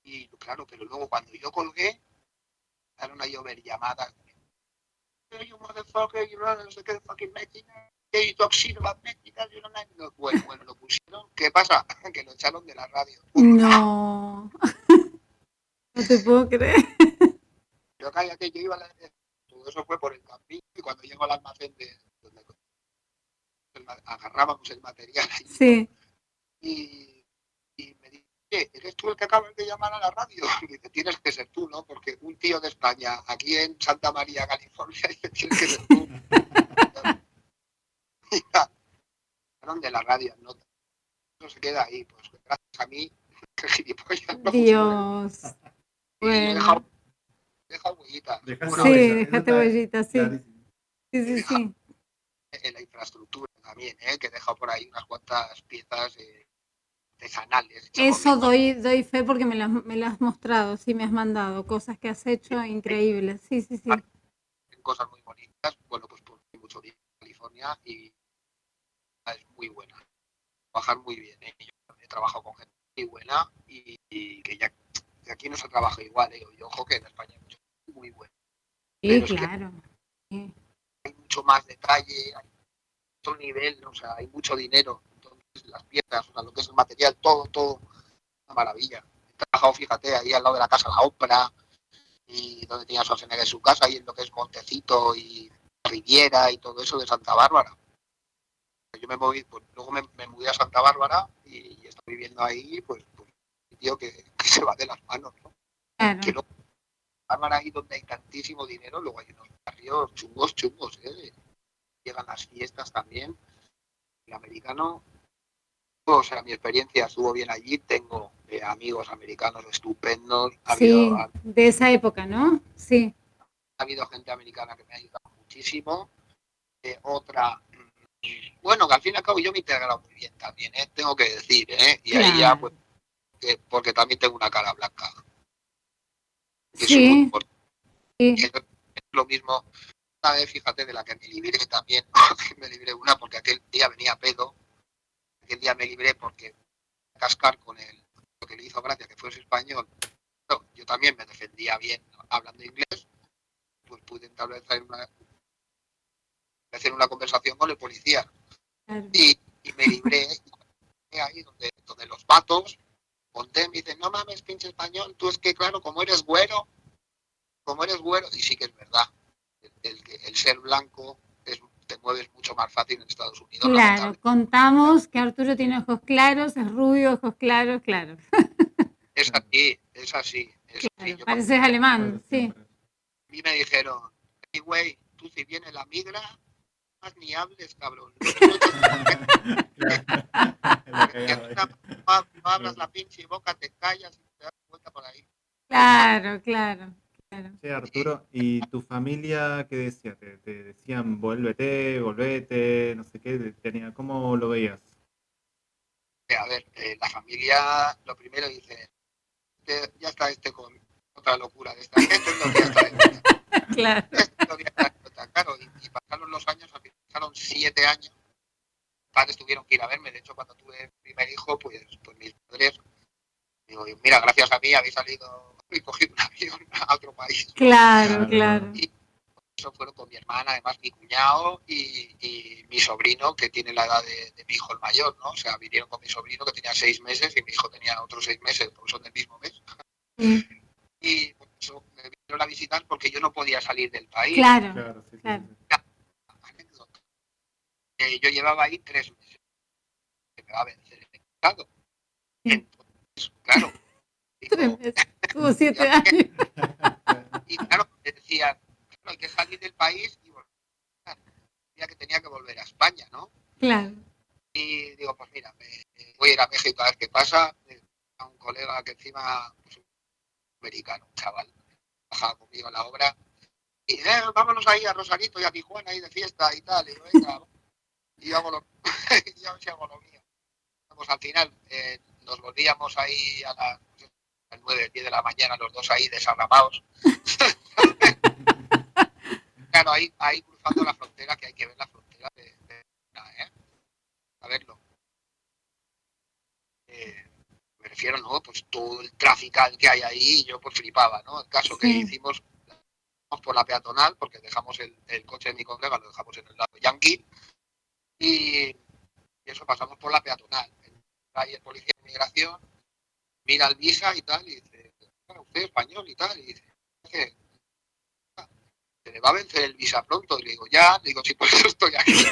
Y claro, pero luego cuando yo colgué, empezaron a llover llamadas. You motherfucker, you know, no sé qué, fucking Mexican. About Mexican, you know, no, Bueno, bueno, lo pusieron. ¿Qué pasa? (laughs) Que lo echaron de la radio. No. (laughs) No te puedo creer. Yo cállate, yo iba a la... Todo eso fue por el camping y cuando llego al almacén de donde agarrábamos el material ahí, Sí. y, y me dice, "Oye, ¿eres tú el que acabas de llamar a la radio? (laughs) Y dice, tienes que ser tú, ¿no? Porque un tío de España, aquí en Santa María, California, dice, tienes que ser tú. De la radio, no Eso se queda ahí, pues gracias a mí, (laughs) que gilipollas. ¿no? Dios. (laughs) Bueno. Dejaste Bueno, Sí, déjate huellita, sí. Sí, sí, sí. en la infraestructura también, ¿eh? que he dejado por ahí unas cuantas piezas eh, artesanales. Eso doy, doy fe porque me lo, has- me lo has mostrado, sí me has mandado cosas que has hecho increíbles. Sí, sí, sí. cosas muy bonitas. Bueno, pues por mucho tiempo en California y es muy buena. Trabajar muy bien. ¿eh? Yo he trabajado con gente muy buena y, y que ya que aquí no se trabaja igual. ¿eh? Y ojo que en España hay mucho muy bueno. Sí, pero es que- claro. Sí. Hay mucho más detalle, hay otro nivel, o sea, hay mucho dinero. Entonces, las piezas, o sea, lo que es el material, todo, todo, una maravilla. He trabajado, fíjate, ahí al lado de la casa La Ópera, y donde tenía Schwarzenegger su casa, y en lo que es Montecito y Riviera y todo eso de Santa Bárbara. Yo me moví, pues luego me, me mudé a Santa Bárbara y, y estoy viviendo ahí, pues, pues un tío que, (laughs) que se va de las manos, ¿no? Claro. Que luego, ahí donde hay tantísimo dinero, luego hay unos barrios chungos, chungos, ¿eh? Llegan las fiestas también. El americano, o sea, mi experiencia estuvo bien allí, tengo eh, amigos americanos estupendos, ha Sí, habido, ha, de esa época, ¿no? Sí. ha habido gente americana que me ha ayudado muchísimo. Eh, otra, bueno, que al fin y al cabo yo me he integrado muy bien también, ¿eh? tengo que decir, ¿eh? Y ahí ya, Claro. pues, que- porque también tengo una cara blanca. Es Sí. muy importante. Sí. Y es es lo mismo, una vez, fíjate, de la que me libré también, (laughs) me libré una porque aquel día venía pedo, aquel día me libré porque cascar con el, lo que le hizo gracia que fuese español, no, yo también me defendía bien hablando inglés, pues pude establecer una, hacer una conversación con el policía Claro. y, y me libré ahí donde, donde los vatos conté, me dicen, no mames, pinche español, tú es que claro, como eres güero, como eres güero, y sí que es verdad, el, el- el ser blanco es, te mueves mucho más fácil en Estados Unidos. Claro, contamos que Arturo tiene ojos claros, es rubio, ojos claros, claro. (laughs) Es así, es así. Es así. Yo pareces alemán, sí. A mí me dijeron, hey, güey, tú si viene la migra, más ni hables, cabrón. No, no (laughs) abras la pinche boca, te callas y te das vuelta por ahí. Claro, claro, claro. Che, Arturo, ¿y tu familia qué decía? ¿Te, te decían vuélvete, volvete, no sé qué? Tenía, ¿Cómo lo veías? A ver, eh, la familia, lo primero dice, "Este- ya está este con otra locura de esta gente, que ya está de- (laughs) Claro. esto ya está caro. Y, y pasaron los años, al final pasaron siete años. Mis padres tuvieron que ir a verme. De hecho, cuando tuve el primer hijo, pues, pues mis padres, digo, mira, gracias a mí habéis salido (laughs) y cogido un avión a otro país. Claro, claro. Y eso fueron con mi hermana, además mi cuñado y, y mi sobrino, que tiene la edad de, de mi hijo el mayor, ¿no? O sea, vinieron con mi sobrino que tenía seis meses y mi hijo tenía otros seis meses, porque son del mismo mes. Sí. Y vinieron a visitar porque yo no podía salir del país. Claro, Claro, sí, claro. Eh, yo llevaba ahí tres meses. que me va a vencer el estado. Entonces, claro. (laughs) digo, Tres meses. Tuvo siete (laughs) años. y claro, me decían, claro, hay que salir del país y volver. Decía que tenía que volver a España, ¿no? Claro. Y digo, pues mira, me- voy a ir a México a ver qué pasa. A un colega que encima, pues, un americano, un chaval, trabajaba conmigo en la obra. Y eh, vámonos ahí a Rosarito y a Tijuana ahí de fiesta y tal. Y digo, venga, y yo hago lo, (laughs) yo sí hago lo mío. Pues al final eh, nos volvíamos ahí a las, a las 9, 10 de la mañana, los dos ahí desarrapados. (laughs) claro, ahí, ahí cruzando la frontera, que hay que ver la frontera de, de- ¿eh? a verlo. Eh, refiero, ¿no? Pues todo el trafical que hay ahí, yo pues flipaba, ¿no? El caso que hicimos por la peatonal, porque dejamos el, el coche de mi colega, lo dejamos en el lado yankee, y, y eso pasamos por la peatonal. Ahí el policía de inmigración mira el visa y tal, y dice, bueno, usted es español y tal, y dice, "¿Qué? se le va a vencer el visa pronto, y le digo, ya, le digo, sí, por eso estoy aquí.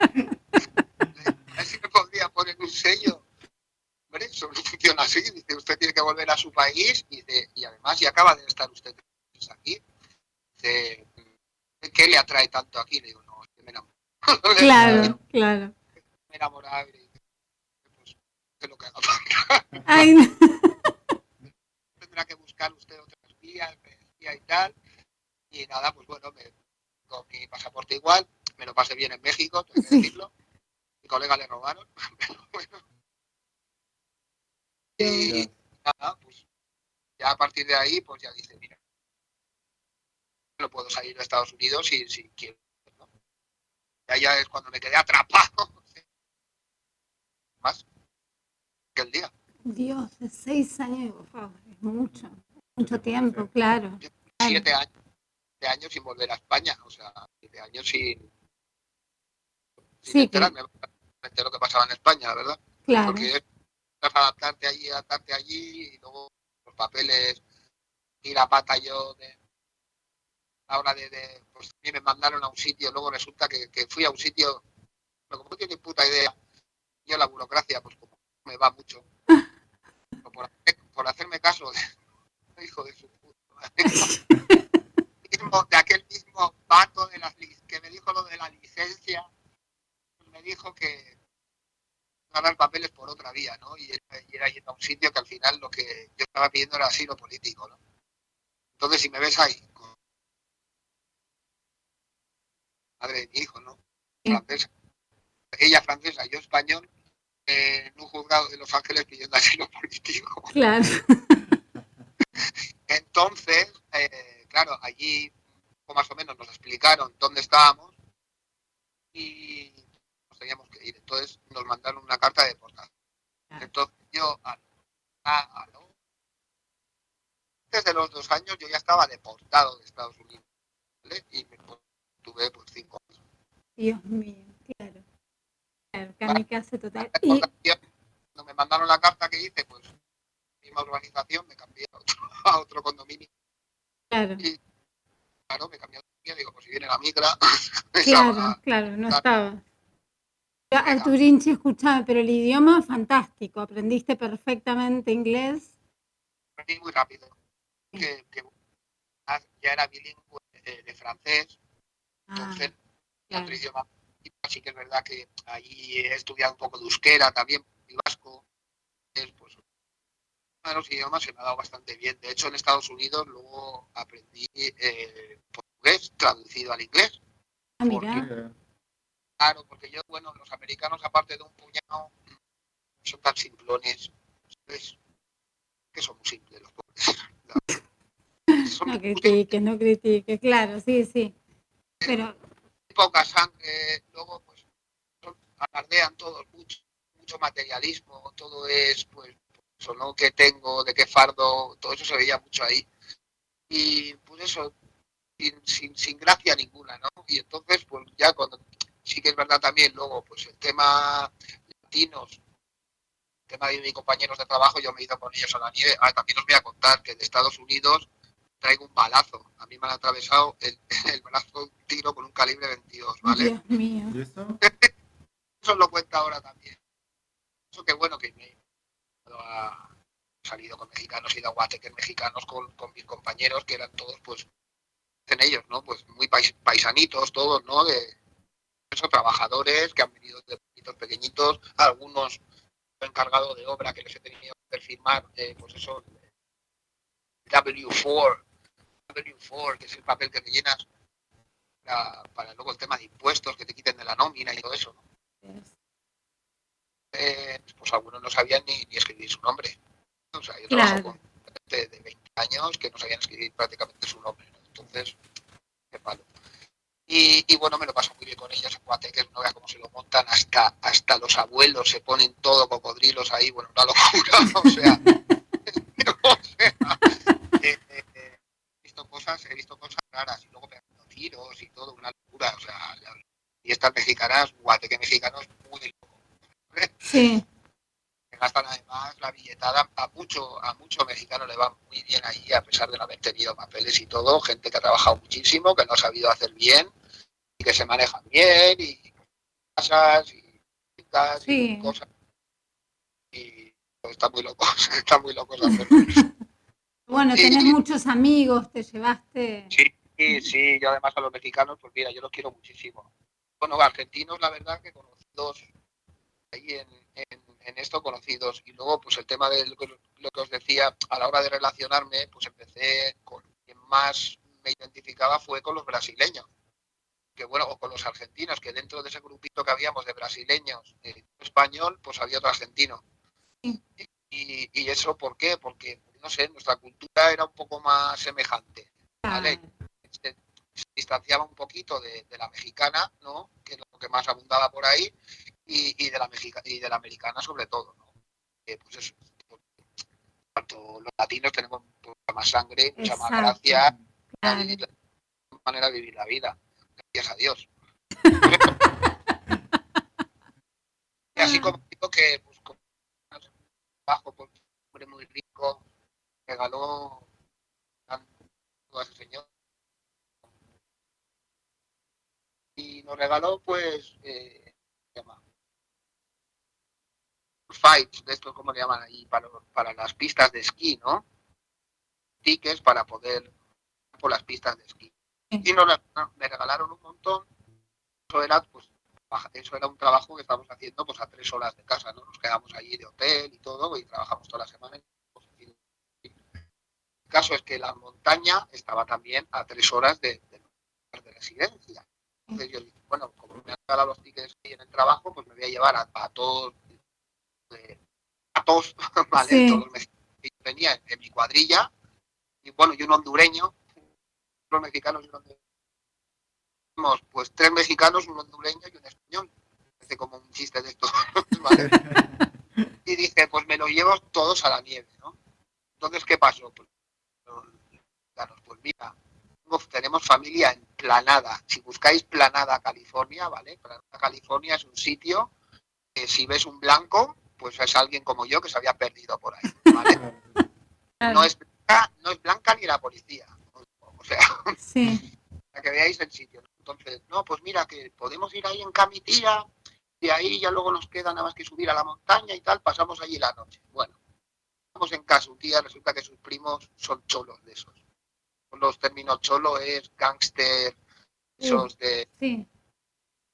A ver si me podría poner un sello. Hombre, eso no funciona así. Dice, usted tiene que volver a su país y, dice, y además, ya acaba de estar usted aquí. Dice, ¿qué le atrae tanto aquí? Le digo, no, es que me enamoro. (laughs) Claro, claro. Me enamoraba y dice, pues, que lo que haga falta. (laughs) Ay, no. (laughs) Tendrá que buscar usted otras vías, y tal. Y nada, pues bueno, me, con mi pasaporte igual, me lo pasé bien en México, tengo que Sí. decirlo. Mi colega le robaron, pero bueno. Y nada, pues ya a partir de ahí, pues ya dice, mira, no puedo salir de Estados Unidos si, si quiero. ¿no? Ya, ya es cuando me quedé atrapado. (laughs) Más que el día. Dios, de seis años, wow, es mucho, mucho tiempo, claro. Siete años, siete años sin volver a España, o sea, siete años sin, sin Sí, que- enterarme de lo que pasaba en España, la verdad. Claro, Porque es adaptarte allí, adaptarte allí, y luego los papeles, y la pata yo de a la hora de, de pues me mandaron a un sitio, luego resulta que, que fui a un sitio, pero como no tiene puta idea, yo la burocracia, pues como me va mucho, (laughs) por, hacer- por hacerme caso (laughs) hijo de su puta madre, (laughs) de aquel mismo vato de las que me dijo lo de la licencia, me dijo que ganar papeles por otra vía, ¿no? Y era, y a un sitio que al final lo que yo estaba pidiendo era asilo político, ¿no? Entonces, si me ves ahí, con madre de mi hijo, ¿no? Francesa. Ella francesa, yo español, eh, en un juzgado de Los Ángeles pidiendo (laughs) asilo político. claro. (laughs) Entonces, eh, claro, allí más o menos nos explicaron dónde estábamos y teníamos que ir. Entonces nos mandaron una carta de deportación. Entonces yo, a, a- a lo- desde los dos años, yo ya estaba deportado de Estados Unidos. ¿vale? Y me tuve pues cinco años. Dios mío, claro. Claro, kamikaze total. Y, Cuando me mandaron la carta que hice, pues misma urbanización, me cambié a otro, (laughs) a otro condominio. claro, Claro, me cambié a otro condominio, digo, pues si viene la migra, (laughs) claro, claro, no estaba. Arturinchi, escuchame, pero el idioma fantástico, aprendiste perfectamente inglés. aprendí muy rápido. Que, que ya era bilingüe eh, de francés, Ah, entonces claro. otro idioma. Y sí que es verdad que allí he estudiado un poco de euskera también, y vasco. Es, pues, uno de los idiomas se me ha dado bastante bien. De hecho, en Estados Unidos luego aprendí eh, portugués traducido al inglés. Ah, mira, Claro, porque yo, bueno, los americanos, aparte de un puñado, son tan simplones. ¿sabes? Que son muy simples los pobres. (laughs) No muy critiques, no critiques, claro, sí, sí. Pero, poca sangre, luego pues son- alardean todos mucho, mucho materialismo, todo es pues eso, ¿no? ¿Qué tengo? ¿De qué fardo? Todo eso se veía mucho ahí. Y pues eso, sin, sin, sin gracia ninguna, ¿no? Y entonces pues ya cuando, sí que es verdad también luego pues el tema latinos, el tema de mis compañeros de trabajo, yo me he ido con ellos a la nieve, Ah, también os voy a contar que de Estados Unidos traigo un balazo. A mí me han atravesado el, (laughs) el brazo un tiro con un calibre 22, ¿vale? Dios mío. ¿Y (laughs) eso? Eso lo cuenta ahora también. Eso que bueno que me he a- salido con mexicanos, he ido a guateques mexicanos con, con mis compañeros que eran todos pues en ellos, ¿no? Pues muy pais- paisanitos todos, ¿no? De trabajadores que han venido de poquitos pequeñitos, algunos encargado de obra que les he tenido que firmar, eh, pues eso, W4, W4, que es el papel que te llenas para, para luego el tema de impuestos, que te quiten de la nómina y todo eso, ¿no? Eh, pues algunos no sabían ni, ni escribir su nombre. O sea, yo trabajo Claro. con gente de 20 años que no sabían escribir prácticamente su nombre. ¿no? Entonces, qué palo. Y, y bueno, me lo paso muy bien con ellos, en Guateques, no veas cómo se lo montan, hasta, hasta los abuelos se ponen todo cocodrilos ahí, bueno, una locura, o sea, (laughs) o sea, eh, eh, eh, he visto cosas, he visto cosas raras, y luego pegando tiros y todo, una locura, o sea, la- y estas mexicanas, guateque mexicanos, muy loco. Sí, que gastan además la billetada a mucho a mucho mexicano le va muy bien ahí a pesar de no haber tenido papeles y todo gente que ha trabajado muchísimo que lo ha sabido hacer bien y que se manejan bien y casas y Sí. cosas y pues, están muy locos (laughs) están muy locos (laughs) bueno, Sí. tenés muchos amigos, te llevaste. sí sí yo además a los mexicanos pues mira yo los quiero muchísimo bueno argentinos la verdad que conocidos ahí en, en, en esto conocidos y luego pues el tema de lo que, lo que os decía a la hora de relacionarme pues empecé con quien más me identificaba fue con los brasileños que bueno o con los argentinos que dentro de ese grupito que habíamos de brasileños eh, español pues había otro argentino y, y eso por qué porque no sé nuestra cultura era un poco más semejante ¿vale? se, se distanciaba un poquito de, de la mexicana, ¿no? Que es lo que más abundaba por ahí, y, y de la mexica, y de la americana sobre todo, ¿no? Eh, pues eso, tanto los latinos tenemos mucha más sangre, mucha más gracia, Claro. la manera de vivir la vida. Gracias a Dios. (laughs) y así como digo que pues, con- bajo por un hombre muy rico, regaló a ese señor. Y nos regaló pues eh, fights de esto cómo le llaman ahí para, para las pistas de esquí no tickets para poder por las pistas de esquí y nos me regalaron un montón. Eso era pues eso era un trabajo que estábamos haciendo pues a tres horas de casa no nos quedamos allí de hotel y todo y trabajamos toda la semana el caso es que la montaña estaba también a tres horas de, de, de residencia. Entonces yo dije, bueno, como me han regalado los tickets ahí en el trabajo, pues me voy a llevar a, a todos, eh, a todos, (laughs) ¿vale? Sí. Todos los mexicanos que yo tenía en, en mi cuadrilla, y bueno, y un hondureño, los mexicanos y un hondureño. Tenemos, Pues tres mexicanos, un hondureño y un español. Parece como un chiste de esto, (laughs) ¿vale? (laughs) Y dije, pues me los llevo todos a la nieve, ¿no? Entonces, ¿qué pasó? Pues, los pues mira, tenemos familia en Planada. Si buscáis Planada, California, ¿vale? Planada, California es un sitio que si ves un blanco, pues es alguien como yo que se había perdido por ahí, ¿vale? (laughs) No es blanca, no es blanca ni la policía. Sea, Sí, (laughs) para que veáis el sitio. Entonces, no, pues mira, que podemos ir ahí en camitilla, de ahí ya luego nos queda nada más que subir a la montaña y tal, pasamos allí la noche. Bueno, vamos en casa un día, resulta que sus primos son cholos de esos. Los términos cholo es gángster, esos de, sí.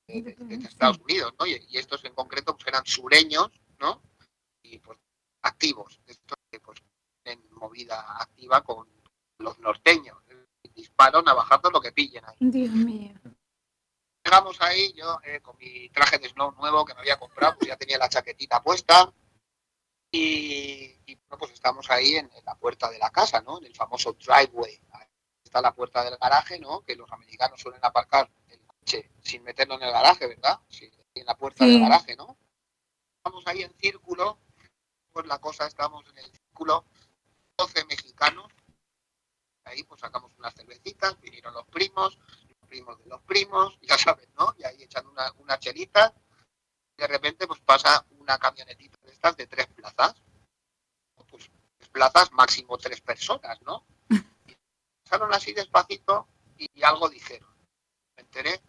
de- de- de Estados Unidos, ¿no? Y, y estos en concreto pues eran sureños, ¿no? Y pues activos, estos que pues en movida activa con los norteños. Disparos, navajazos, lo que pillen ahí. Dios mío. Llegamos ahí, yo eh, con mi traje de snow nuevo que me había comprado, pues ya tenía la chaquetita puesta. Y, y, bueno, pues estamos ahí en, en la puerta de la casa, ¿no? En el famoso driveway. Ahí está la puerta del garaje, ¿no? Que los americanos suelen aparcar el coche sin meterlo en el garaje, ¿verdad? Sí, en la puerta Sí. del garaje, ¿no? Estamos ahí en círculo, pues la cosa, estamos en el círculo, 12 mexicanos. Ahí pues sacamos unas cervecitas, vinieron los primos, los primos de los primos, (laughs) ya sabes, ¿no? Y ahí echando una, una chelita. De repente pues pasa una camionetita de estas de tres plazas. Pues tres plazas, máximo tres personas, ¿no? Y (laughs) pasaron así despacito y, algo dijeron. Me enteré.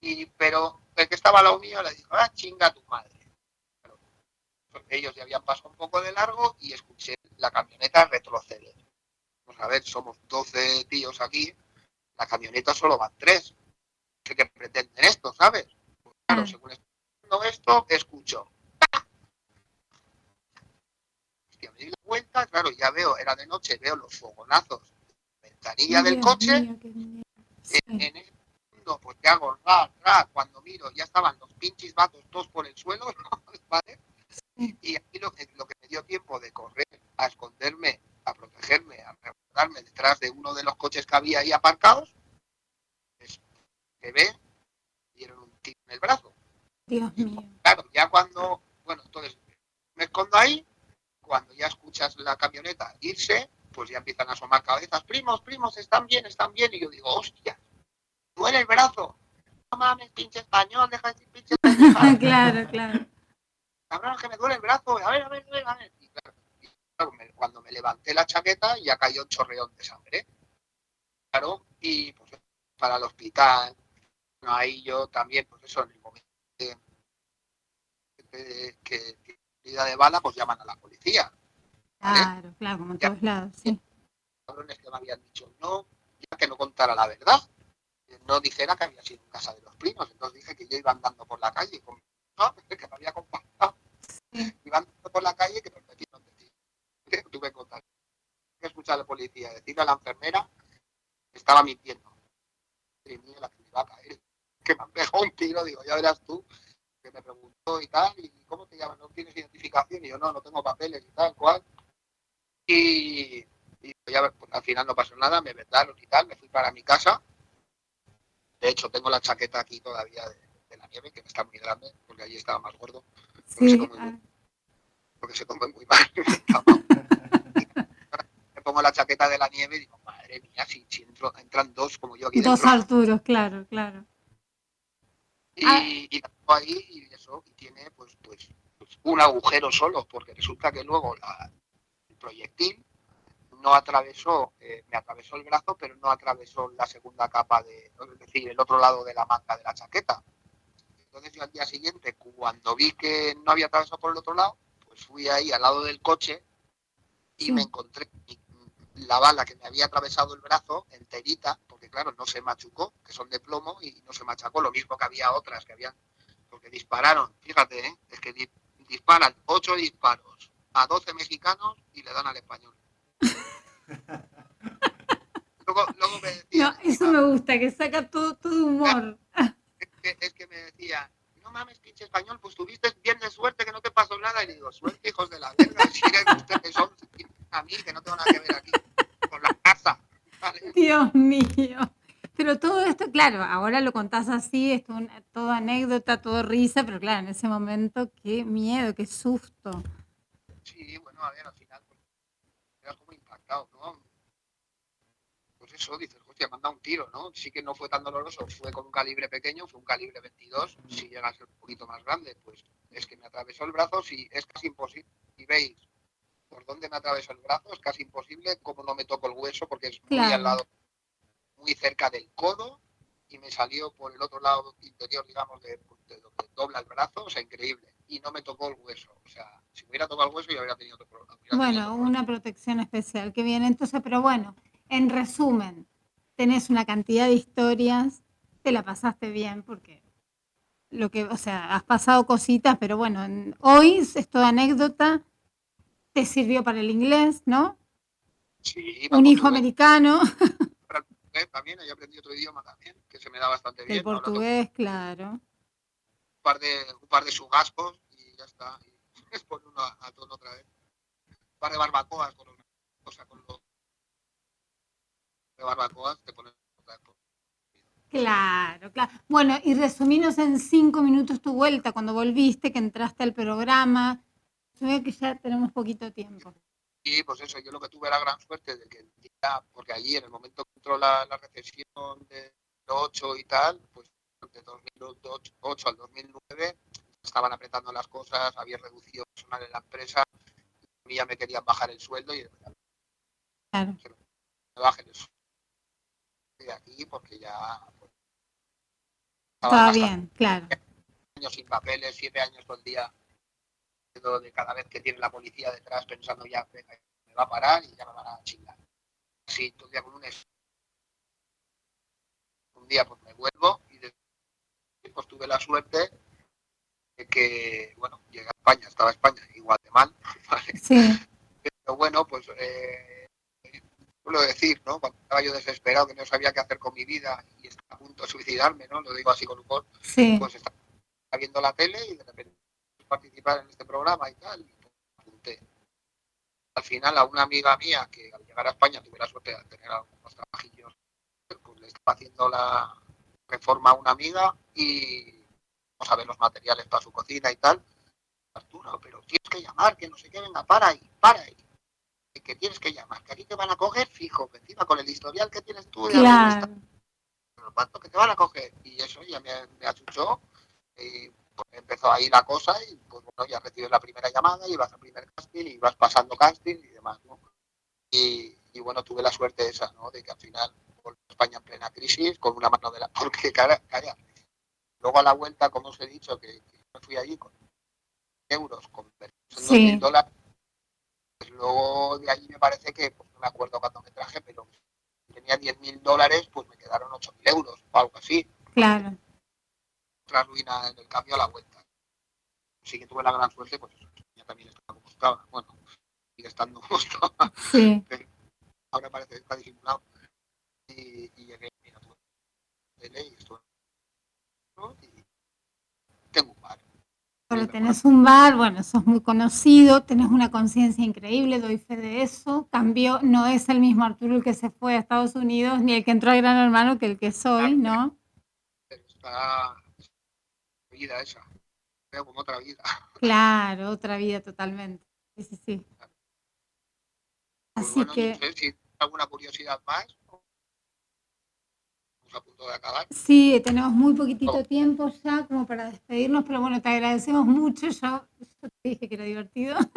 Y, pero el que estaba al lado mío le dijo, ah, chinga tu madre. Pero, ellos ya habían pasado un poco de largo y escuché la camioneta retroceder. Pues a ver, somos 12 tíos aquí, la camioneta solo van tres. ¿Qué, qué pretenden esto, sabes? Pues claro, Ah. según estoy haciendo esto, escucho. ¡pa! Hostia, me di la vuelta, claro, ya veo, era de noche, veo los fogonazos de la ventanilla del coche. Sí. En, en ese segundo, pues que hago, ra, ra, cuando miro, ya estaban los pinches vatos todos por el suelo, (laughs) ¿vale? Y aquí lo que, lo que me dio tiempo de correr, a esconderme, a protegerme, a resguardarme detrás de uno de los coches que había ahí aparcados, te ve, dieron un tiro en el brazo. Dios mío. Claro, ya cuando, bueno, entonces me escondo ahí, cuando ya escuchas la camioneta irse, pues ya empiezan a asomar cabezas, primos, primos, están bien, están bien, y yo digo, hostia, duele el brazo. No mames, pinche español, deja de decir pinche (laughs) español. claro, claro. cabrón, que me duele el brazo, a ver, a ver, a ver, a ver. Cuando me levanté la chaqueta ya cayó un chorreón de sangre. Claro, y pues para el hospital, bueno, ahí yo también, pues eso, en el momento que, que, que- de bala, pues llaman a la policía. Claro, claro, como en todos lados, sí. cabrones que me habían dicho no, ya que no contara la verdad. No dijera que había sido en casa de los primos. Entonces dije que yo iba andando por la calle con no, (laughs) que me había acompañado. Iba andando por la calle que me. Contar. Que escuchar a la policía, decirle a la enfermera que estaba mintiendo. Mía, la que me iba a caer. Que me han pegado un tiro, digo, ya verás tú. Que me preguntó y tal, y cómo te llamas, no tienes identificación. Y yo, no, no tengo papeles y tal, cual. Y, y ya, pues, al final no pasó nada, me vendaron y tal, me fui para mi casa. De hecho, tengo la chaqueta aquí todavía de, de la nieve, que me está muy grande, porque allí estaba más gordo, Sí, come ah, porque se come muy mal. (laughs) pongo la chaqueta de la nieve y digo, madre mía, si, si entro- entran dos como yo aquí dos dentro. Arturos, claro, claro. Y, Ah. y la tengo ahí y eso, y tiene pues, pues, pues, un agujero solo, porque resulta que luego la- el proyectil no atravesó, eh, me atravesó el brazo, pero no atravesó la segunda capa de, es decir, el otro lado de la manga de la chaqueta. Entonces yo al día siguiente, cuando vi que no había atravesado por el otro lado, pues fui ahí al lado del coche y Sí. me encontré mi- la bala que me había atravesado el brazo enterita, porque claro, no se machucó, que son de plomo y no se machacó, lo mismo que había otras que habían, porque dispararon, fíjate, ¿eh? es que di- disparan ocho disparos a 12 mexicanos y le dan al español. (laughs) luego, luego me decía, No, eso me gusta, que saca todo, todo humor. (laughs) es que, es que me decía, no mames, pinche español, pues tuviste bien de suerte que no te pasó nada. Y le digo, suerte, hijos de la verga, si que ustedes son a mí, que no tengo nada que ver aquí con la casa. ¿vale? Dios mío. Pero todo esto, claro, ahora lo contás así, es todo, anécdota, todo risa, pero claro, en ese momento, qué miedo, qué susto. Sí, bueno, a ver, al final, pues, era como impactado, ¿no? Pues eso, dices, hostia, manda un tiro, ¿no? Sí que no fue tan doloroso, fue con un calibre pequeño, fue un calibre 22, si llega a ser un poquito más grande, pues es que me atravesó el brazo, si es casi imposible, si veis por dónde me atravesó el brazo, es casi imposible, como no me toco el hueso, porque es muy Claro. al lado, muy cerca del codo, y me salió por el otro lado interior, digamos, de, de donde dobla el brazo, o sea, increíble, y no me tocó el hueso, o sea, si me hubiera tocado el hueso, yo hubiera tenido otro problema. tenido Bueno, otro una protección especial, qué bien. Entonces, pero bueno, en resumen, tenés una cantidad de historias, te la pasaste bien porque lo que, o sea, has pasado cositas, pero bueno, en- hoy es toda anécdota, te sirvió para el inglés, ¿no? Sí, Un hijo americano, eh, también, ahí aprendí otro idioma también, que se me da bastante bien. el portugués, claro. un par de, un par de sugascos y ya está. Y (laughs) es por uno a, a tono otra vez. Un par de barbacoas con una cosa con los de barbacoas te ponen. Claro, claro. Bueno, y resuminos en cinco minutos tu vuelta, cuando volviste, que entraste al programa. Veo que ya tenemos poquito tiempo. Y pues eso, yo lo que tuve la gran suerte de que porque allí en el momento que entró la, la recesión de 2008 y tal, pues de 2008 al 2009 estaban apretando las cosas, había reducido personal en la empresa, a mí ya me querían bajar el sueldo y Claro. me bajen el sueldo de aquí porque ya pues, estaba bien, claro. años sin papeles, siete años todo el día de cada vez que tiene la policía detrás pensando ya venga, me va a parar y ya me van a chingar. Así todo el día con un es- un día pues me vuelvo y después tuve la suerte de que bueno llegué a España, estaba España igual de mal, (laughs) ¿vale? Sí, pero bueno pues eh, suelo decir, ¿no? Cuando estaba yo desesperado que no sabía qué hacer con mi vida y estaba a punto de suicidarme, ¿no? Lo digo así con humor sí. pues estaba viendo la tele y de repente participar en este programa y tal, y pues, apunté. Al final a una amiga mía que al llegar a España tuve la suerte de tener algunos trabajillos, pues le estaba haciendo la, reforma una amiga y vamos a ver los materiales para su cocina y tal. Arturo, pero tienes que llamar, que no sé qué, venga, para ahí, para ahí. Que tienes que llamar, que aquí te van a coger fijo, que encima con el historial que tienes tú Claro. estado pero cuánto que te van a coger. Y eso ya me, me achuchó. Y pues empezó ahí la cosa y pues bueno, ya recibes la primera llamada y vas al primer casting y vas pasando casting y demás, ¿no? Y, y bueno, tuve la suerte esa, ¿no? De que al final volví a España en plena crisis con una mano de la... (laughs) Porque, cara, cara, luego a la vuelta, como os he dicho, que, que me fui allí con euros, en Sí. 2.000 dólares, pues luego de allí me parece que, pues no me acuerdo cuándo me traje, pero tenía 10.000 dólares, pues me quedaron 8.000 euros o algo así. Claro. Otra ruina en el cambio a la vuelta. Sí que tuve la gran suerte, pues eso, ya también estaba como estaba. Bueno, sigue estando (laughs) estaba. Sí. Ahora parece que está disimulado. Y, y llegué, mira, tuve tele y estuve. Y tengo un bar. Pero tenés un bar, bueno, sos muy conocido, tenés una conciencia increíble, doy fe de eso. Cambió, no es el mismo Arturo el que se fue a Estados Unidos, ni el que entró a Gran Hermano que el que soy, ¿no? Pero está vida esa. Veo como otra vida. (laughs) Claro, otra vida totalmente. Sí, sí, sí. Pues Así bueno, que, no sé si hay alguna curiosidad más. Estamos a punto de acabar. sí, tenemos muy poquitito tiempo ya como para despedirnos, pero bueno, te agradecemos mucho. Yo, yo te dije que era divertido. (laughs)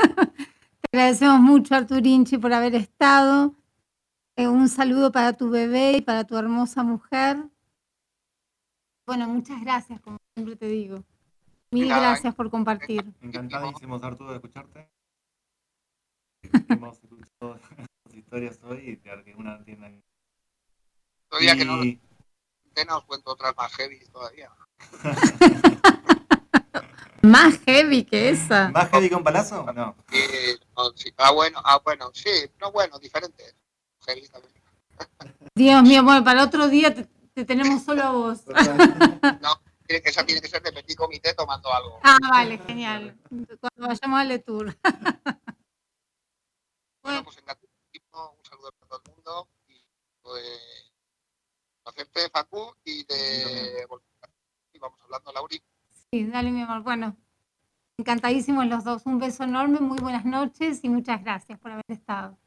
te agradecemos mucho, Arturinchi, por haber estado. Eh, un saludo para tu bebé y para tu hermosa mujer. Bueno, muchas gracias, como siempre te digo. Mil Nada, gracias por compartir. Encantadísimos, Arturo, de escucharte. (laughs) Hemos escuchado las (laughs) historias hoy y que una tienda. Todavía que no Y- os cuento otras más heavy todavía. (laughs) Más heavy que esa. ¿Más heavy que un palazo? No. Eh, no, sí. Ah, bueno, ah, bueno, sí, no, bueno, diferente. Heavy también. Dios mío, bueno, para otro día te, te tenemos solo a vos. (laughs) No, tiene que, esa tiene que ser de petit comité tomando algo. Ah, vale, genial. Cuando vayamos al tour. (laughs) Bueno, pues encantadísimo, un saludo para todo el mundo y pues hacerte Facu y de y vamos hablando Lauri. Sí, dale, mi amor. Bueno, encantadísimos los dos. Un beso enorme, muy buenas noches y muchas gracias por haber estado.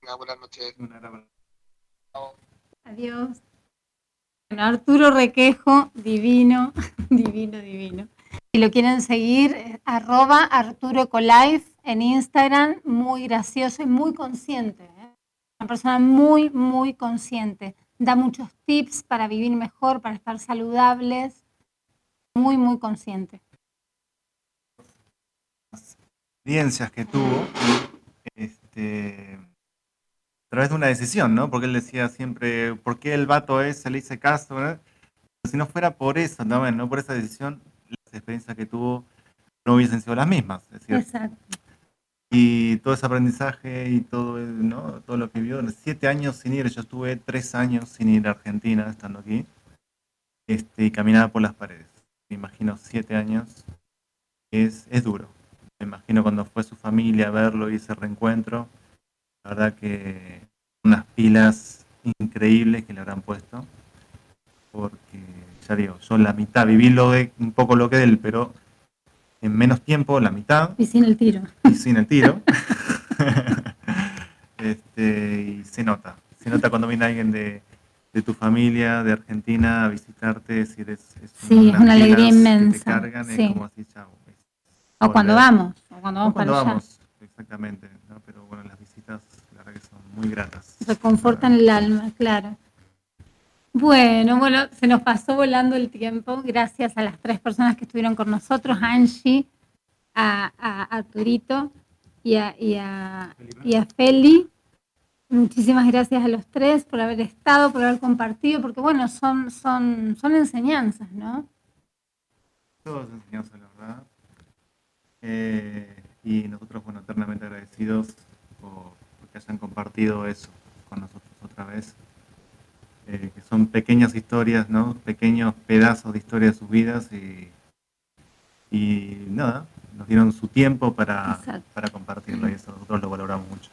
Venga, buenas noches. Adiós. Arturo Requejo, divino, (laughs) divino, divino. Si lo quieren seguir, arroba Arturo Ecolife en Instagram, muy gracioso y muy consciente. ¿eh? Una persona muy, muy consciente. Da muchos tips para vivir mejor, para estar saludables. Muy, muy consciente. experiencias que tuvo este, través de una decisión, ¿no? Porque él decía siempre, ¿por qué el vato ese le hice caso? Pero si no fuera por eso también, no por esa decisión, las experiencias que tuvo no hubiesen sido las mismas. Es decir, Exacto. y todo ese aprendizaje y todo, ¿no? todo lo que vio, siete años sin ir, yo estuve tres años sin ir a Argentina estando aquí, este, y caminaba por las paredes. Me imagino siete años, es, es duro. Me imagino cuando fue su familia a verlo y ese reencuentro, la verdad que unas pilas increíbles que le habrán puesto, porque ya digo, yo la mitad viví lo de, un poco lo que él, pero en menos tiempo, la mitad, Y sin el tiro. y sin el tiro. (laughs) este, y se nota. Se nota cuando viene alguien de, de tu familia, de Argentina, a visitarte. Si eres, es Sí, es una alegría que te inmensa, cargan, sí. es como así, chao. es O cuando vamos, o cuando vamos O cuando para allá. vamos, exactamente. ¿no? Pero bueno, las visitas, la verdad que son muy gratas. reconfortan el alma, claro. Bueno, bueno, se nos pasó volando el tiempo. Gracias a las tres personas que estuvieron con nosotros, a Angie, a, a Arturito y a, y, a, y a Feli. Muchísimas gracias a los tres por haber estado, por haber compartido, porque bueno, son, son, son enseñanzas, ¿no? Todos enseñanzas, la verdad. Eh, y nosotros, bueno, eternamente agradecidos por que hayan compartido eso con nosotros otra vez. Eh, que son pequeñas historias, ¿no? Pequeños pedazos de historia de sus vidas y, y nada, nos dieron su tiempo para, para compartirlo y eso nosotros lo valoramos mucho.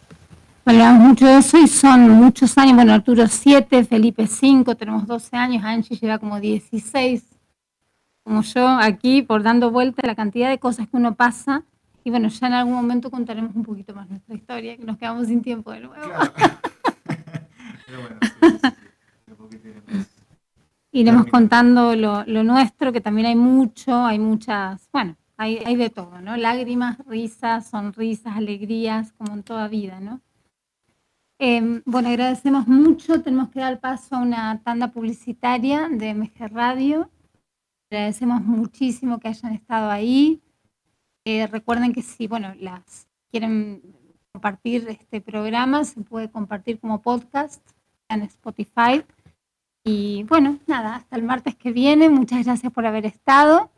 Hablamos mucho de eso y son muchos años, bueno, Arturo 7, Felipe 5, tenemos 12 años, Angie lleva como 16, como yo aquí, por dando vuelta la cantidad de cosas que uno pasa. Y bueno, ya en algún momento contaremos un poquito más nuestra historia, que nos quedamos sin tiempo de nuevo. (laughs) Pero bueno, sí, sí, sí. Un poquito iremos contando lo, lo nuestro, que también hay mucho, hay muchas, bueno, hay, hay de todo, ¿no? Lágrimas, risas, sonrisas, alegrías, como en toda vida, ¿no? Eh, bueno, agradecemos mucho, tenemos que dar paso a una tanda publicitaria de MG Radio. Agradecemos muchísimo que hayan estado ahí. Eh, recuerden que si, bueno, las quieren compartir este programa, se puede compartir como podcast en Spotify. Y bueno, nada, hasta el martes que viene. Muchas gracias por haber estado.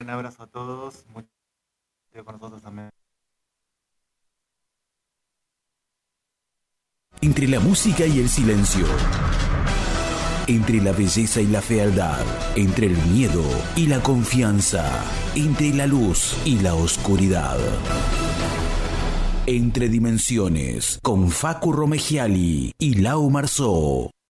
Un abrazo a todos. Mucho con nosotros también. Entre la música y el silencio. Entre la belleza y la fealdad. Entre el miedo y la confianza. Entre la luz y la oscuridad. Entre dimensiones. Con Facu Romegiali y Lau Marzó.